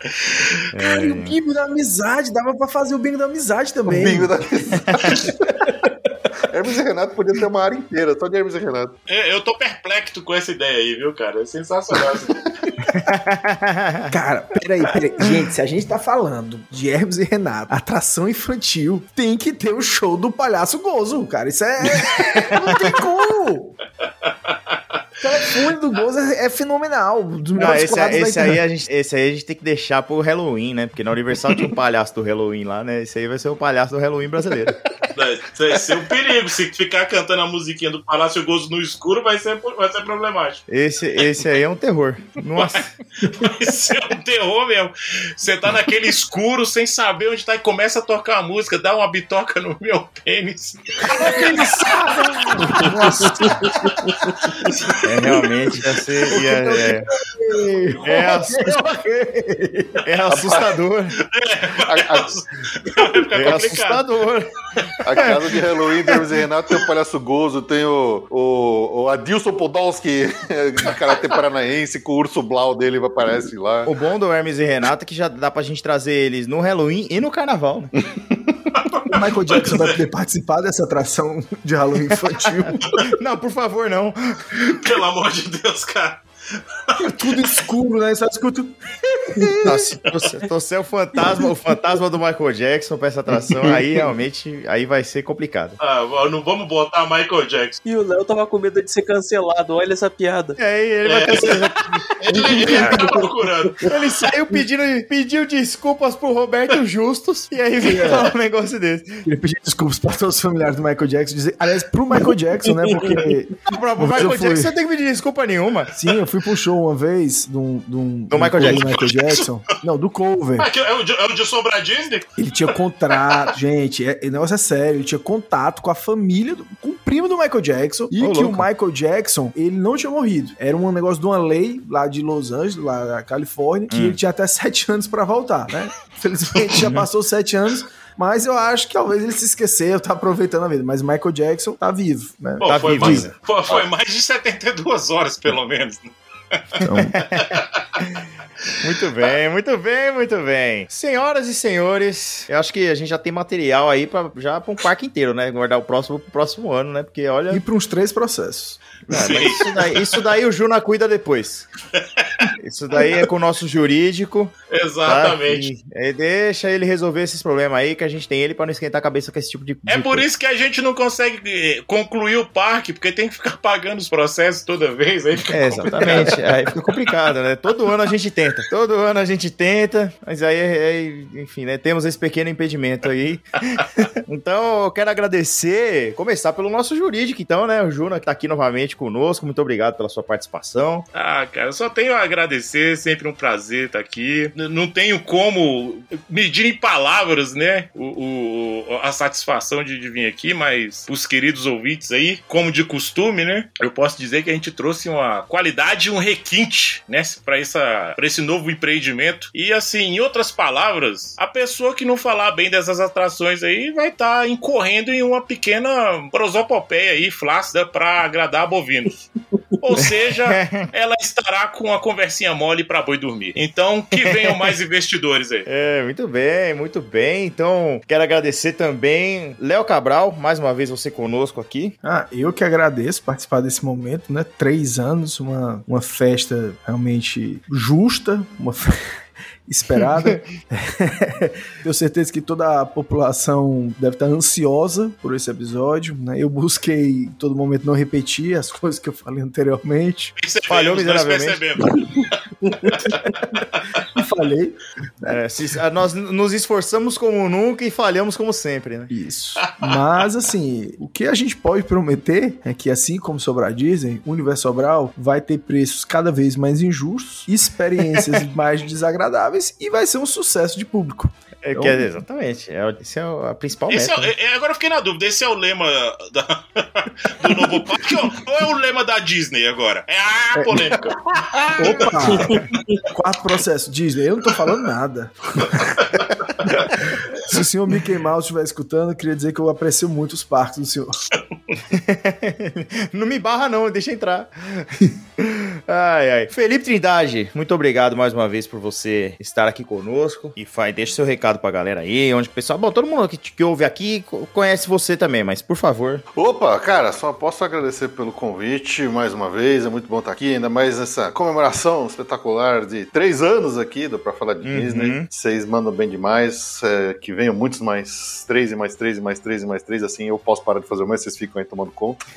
[laughs] Cara, e o bingo da amizade. Dava pra fazer o bingo da amizade o também. bingo da amizade. [laughs] Hermes e Renato podia ter uma área inteira, só de Hermes e Renato. Eu, eu tô perplexo com essa ideia aí, viu, cara? É sensacional essa ideia. [laughs] Cara, peraí, peraí. Gente, se a gente tá falando de Hermes e Renato, atração infantil, tem que ter o show do palhaço gozo, cara. Isso é. Não tem como! O telefone do gozo é, é fenomenal. Dos Não, melhores esse, quadros da esse, aí a gente, esse aí a gente tem que deixar pro Halloween, né? Porque na Universal tinha um palhaço do Halloween lá, né? Esse aí vai ser o palhaço do Halloween brasileiro. [laughs] Vai vai ser um perigo. Se ficar cantando a musiquinha do Palácio Gozo no escuro, vai ser, vai ser problemático. Esse, esse aí é um terror. Nossa. Vai ser um terror mesmo. Você tá naquele escuro, sem saber onde tá, e começa a tocar a música, dá uma bitoca no meu pênis. [laughs] É realmente ia ser. [laughs] ia- é, é, é assustador. A, a- Vai ficar É assustador. a casa de Halloween do Hermes e Renato tem o Palhaço Gozo, tem o, o, o Adilson Podolski, [laughs] de Karatê Paranaense, com o urso blau dele aparece lá. O bom do Hermes e Renato é que já dá pra gente trazer eles no Halloween e no Carnaval. né? [laughs] O Michael Jackson vai poder participar dessa atração de Halloween infantil. [laughs] Não, por favor, não. Pelo amor de Deus, cara. [laughs] Tudo escuro, né? Só escuto. Nossa, se você é o fantasma, o fantasma do Michael Jackson pra essa atração, aí realmente aí vai ser complicado. Ah, não vamos botar Michael Jackson. E o Léo tava com medo de ser cancelado. Olha essa piada. E aí ele vai É. [laughs] Ele, ele tá procurando. Ele saiu pedindo, pediu desculpas pro Roberto Justus e aí veio falar um negócio desse. Queria pedir desculpas para todos os familiares do Michael Jackson. Dizer, aliás, pro Michael Jackson, né? Porque. [laughs] Pro Mas Michael fui- Jackson você tem que pedir desculpa nenhuma. Sim, eu fui pro show uma vez de um. De um Do um Michael Jackson. do Michael Jackson. Não, do cover. Que é, o de, é o de Disney? Ele tinha contrato, [laughs] gente, é, o negócio é sério, ele tinha contato com a família, do- com o primo do Michael Jackson, e Ô, que louco. o Michael Jackson, ele não tinha morrido. Era um negócio de uma lei lá de Los Angeles, lá da Califórnia, que Hum. ele tinha até [laughs] sete anos pra voltar, né? Felizmente já passou sete anos, mas eu acho que talvez ele se esqueceu, tá aproveitando a vida. Mas o Michael Jackson tá vivo, né? Pô, Tá foi, vivo mais, ainda. foi, mais de 72 horas, pelo menos. [laughs] Muito bem, muito bem, muito bem. Senhoras e senhores, eu acho que a gente já tem material aí pra, já pra um parque inteiro, né? Guardar o próximo pro próximo ano, né? Porque olha. E para uns três processos. Não, isso, daí, isso daí o Juna cuida depois. Isso daí é com o nosso jurídico. Tá? Exatamente. E, e deixa ele resolver esses problemas aí que a gente tem ele pra não esquentar a cabeça com esse tipo de. É de por coisa. isso que a gente não consegue eh, concluir o parque, porque tem que ficar [laughs] pagando os processos toda vez. Aí É, exatamente. Aí fica complicado, né? Todo ano a gente tenta. Todo ano a gente tenta, mas aí, aí, enfim, né? Temos esse pequeno impedimento aí. [laughs] então, eu quero agradecer, começar pelo nosso jurídico, então, né? O Juna, que tá aqui novamente conosco. Muito obrigado pela sua participação. Ah, cara, só tenho a agradecer, sempre um prazer estar aqui. N- não tenho como medir em palavras, né, o, o- a satisfação de, de vir aqui, mas os queridos ouvintes aí, como de costume, né, eu posso dizer que a gente trouxe uma qualidade e um requinte, né, para essa para esse novo empreendimento. E assim, em outras palavras, a pessoa que não falar bem dessas atrações aí vai estar incorrendo em uma pequena prosopopeia aí flácida para agradar bovinos. Ou seja, [laughs] ela estará com a conversinha mole pra boi dormir. Então, que venham mais [laughs] investidores aí. É, muito bem, muito bem. Então, quero agradecer também Léo Cabral, mais uma vez você conosco aqui. Ah, eu que agradeço participar desse momento, né? Três anos, uma, uma festa realmente justa, uma fe- [laughs] esperada. [laughs] Tenho certeza que toda a população deve estar ansiosa por esse episódio, né? Eu busquei em todo momento não repetir as [laughs] coisas que eu falei anteriormente Percebemos, Falhou miseravelmente. percebemos. [laughs] falei É, se- nós nos esforçamos como nunca e falhamos como sempre, né? Isso. Mas, assim, o que a gente pode prometer é que, assim como Sobrar Disney, o Universo Sobral vai ter preços cada vez mais injustos, experiências mais desagradáveis e vai ser um sucesso de público. É, Então- que é- exatamente. É, esse é o- a principal Esse é, meta. né? é- agora eu fiquei na dúvida, esse é o lema da- [laughs] do novo parque ou, ou é o lema da Disney agora? É a polêmica. Opa! Quarto processo, Disney, eu não tô falando nada. [laughs] Se o senhor Mickey Mouse estiver escutando, eu queria dizer que eu aprecio muito os parques do senhor. [laughs] não me barra, não, deixa entrar. [laughs] ai, ai. Felipe Trindade, muito obrigado mais uma vez por você estar aqui conosco. E faz, deixa seu recado pra galera aí, onde o pessoal. Bom, todo mundo que, que ouve aqui co- conhece você também, mas por favor. Opa, cara, só posso agradecer pelo convite mais uma vez. É muito bom estar aqui, ainda mais nessa comemoração espetacular de três anos aqui do Pra Falar de Uhum. Disney. Vocês mandam bem demais. é, que venham muitos mais três e mais três e mais três e mais três. Assim eu posso parar de fazer mais, vocês ficam aí tomando conta. [laughs]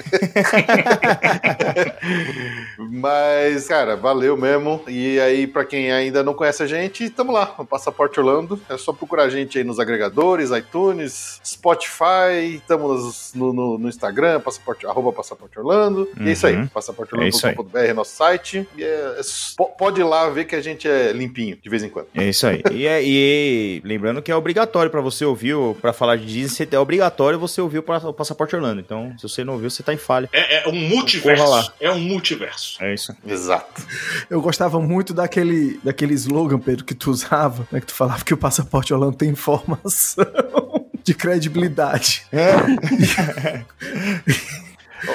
Mas, cara, valeu mesmo. E aí, pra quem ainda não conhece a gente, tamo lá, no Passaporte Orlando. É só procurar a gente aí nos agregadores, iTunes, Spotify, estamos no, no, no Instagram, passaporte, arroba Passaporte Orlando. E é isso aí, Uhum. É passaporteorlando.com.br é nosso site. E é- é pode ir lá ver que a gente é limpinho, de vez em quando. É isso aí. e, é- e lembrando que é obrigatório pra você ouvir, pra falar de Disney, é obrigatório você ouvir o Passaporte Orlando. Então, se você não ouviu, você tá em falha. É, é um Corra multiverso. lá. É um multiverso. É isso. Exato. Eu gostava muito daquele, daquele slogan, Pedro, que tu usava, né, que tu falava que o passaporte Orlando tem informação [laughs] de credibilidade. [laughs]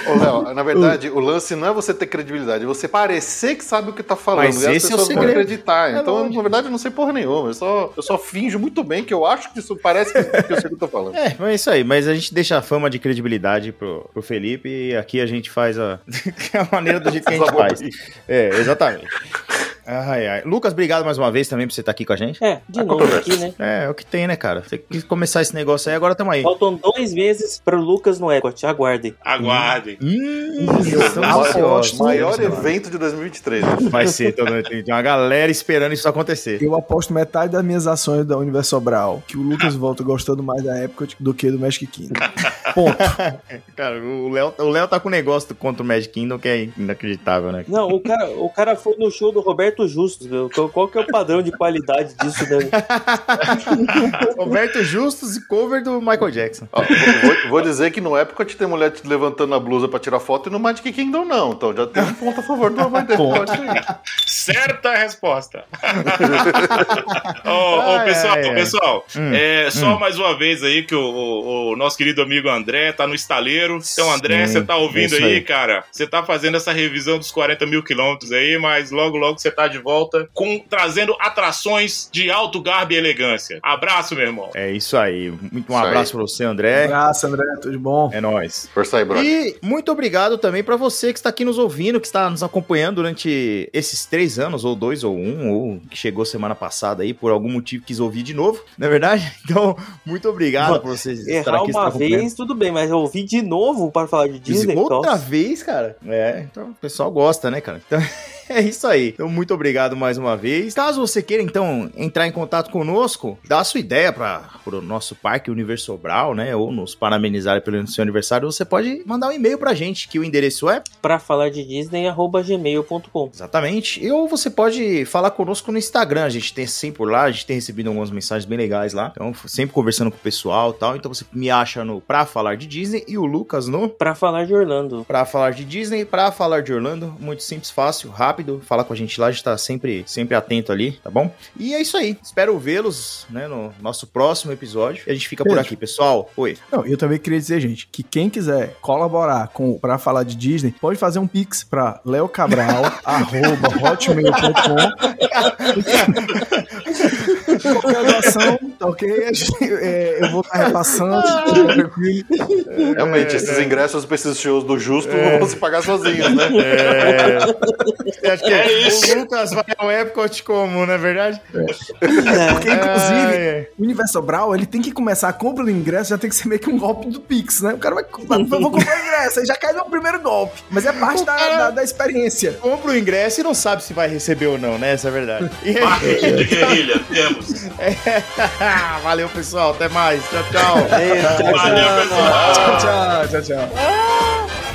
Ô, Léo, na verdade, o lance não é você ter credibilidade, é você parecer que sabe o que tá falando. Mas e as é o pessoas vão segredo. acreditar. É então, na verdade, eu não sei porra nenhuma. Eu só, eu só finjo muito bem que eu acho que isso parece que, que eu sei o que eu tô falando. É, mas é isso aí. Mas a gente deixa a fama de credibilidade pro, pro Felipe e aqui a gente faz a, [laughs] a maneira do jeito que a gente faz. É, exatamente. Ai, ai. Lucas, obrigado mais uma vez também por você estar aqui com a gente. É, de A novo controvérsia. aqui, né? É, é o que tem, né, cara? Você quis começar esse negócio aí, agora estamos aí. Faltam dois meses pro Lucas no Epcot. Aguardem. Aguardem. Hum, Eu Maior, evento de 2023. né? Vai ser, todo, tem uma galera esperando isso acontecer. Eu aposto metade das minhas ações da Universo Sobral que o Lucas volta gostando mais da Epcot do que do Magic Kingdom. Ponto. [laughs] Cara, o Léo, o Léo tá com um negócio contra o Magic Kingdom que é inacreditável, né? Não, o cara, o cara foi no show do Roberto Justus, meu. Qual, qual que é o padrão de qualidade disso, né? [laughs] Roberto Justus e cover do Michael Jackson. Ó, vou, vou- dizer que no Epcot tem mulher te levantando a blusa pra tirar foto e no Magic Kingdom não. Então já tem um ponto a favor do aí. Certa resposta. [laughs] Ô, ô, Ai, pessoal, ai, ai. pessoal, Hum, é, só mais uma vez aí que o, o- o nosso querido amigo André tá no estaleiro. Então, André, você tá ouvindo aí, aí. cara? Você tá fazendo essa revisão dos 40 mil quilômetros aí, mas logo, logo você tá de volta com trazendo atrações de alto garbo e elegância. Abraço, meu irmão. É isso aí. Muito um Isso abraço pra você, André. Abraço, André, tudo de bom? É nóis. Força aí, brother. E muito obrigado também pra você que está aqui nos ouvindo, que está nos acompanhando durante esses três anos, ou dois, ou um, ou que chegou semana passada aí, por algum motivo quis ouvir de novo, [laughs] não é verdade? Então, muito obrigado por vocês estarem aqui. uma estar vez, tudo bem, mas eu ouvi de novo para falar de Disney. Outra nossa. vez, cara? É, então o pessoal gosta, né, cara? Então, [laughs] [laughs] é isso aí. Então, muito obrigado mais uma vez. Caso você queira, então, entrar em contato conosco, dar a sua ideia para o nosso parque Universo Sobral, né? Ou nos parabenizar pelo seu aniversário, você pode mandar um e-mail pra gente, que o endereço é Pra falar de Disney, arroba gmail.com. Exatamente. Ou você pode falar conosco no Instagram. A gente tem sempre por lá, a gente tem recebido algumas mensagens bem legais lá. Então, sempre conversando com o pessoal e tal. Então você me acha no Pra Falar de Disney e o Lucas no Pra falar de Orlando. Pra Falar de Disney, Pra Falar de Orlando. Muito simples, fácil, rápido. Fala com a gente lá, a gente tá sempre, sempre atento ali, tá bom? E é isso aí. Espero vê-los, né, no nosso próximo episódio. E a gente fica por Beijo. aqui, pessoal. Oi. Não, eu também queria dizer, gente, que quem quiser colaborar com para falar de Disney, pode fazer um pix para leocabral@hotmail.com. [laughs] [laughs] Qualquer doação, tá ok? É, eu vou estar repassando, tranquilo. Realmente, esses ingressos pra esses shows do Justo não vão se pagar sozinhos, né? É... Acha que É isso. o Lucas vai ao Epcot como, não é verdade? Porque, inclusive, É, o Universo Brau, ele tem que começar a compra do ingresso, já tem que ser meio que um golpe do Pix, né? O cara vai, vai vou comprar o ingresso, aí já cai no primeiro golpe. Mas é parte da, da, da experiência. compra o ingresso e não sabe se vai receber ou não, né? Essa é a verdade. [laughs] E- Marketing [laughs] de guerrilha, temos. [laughs] Valeu, pessoal. Até mais. Tchau, tchau. Valeu, pessoal. Tchau, tchau, tchau.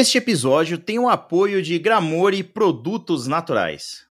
Este episódio tem o apoio de Gramore Produtos Naturais.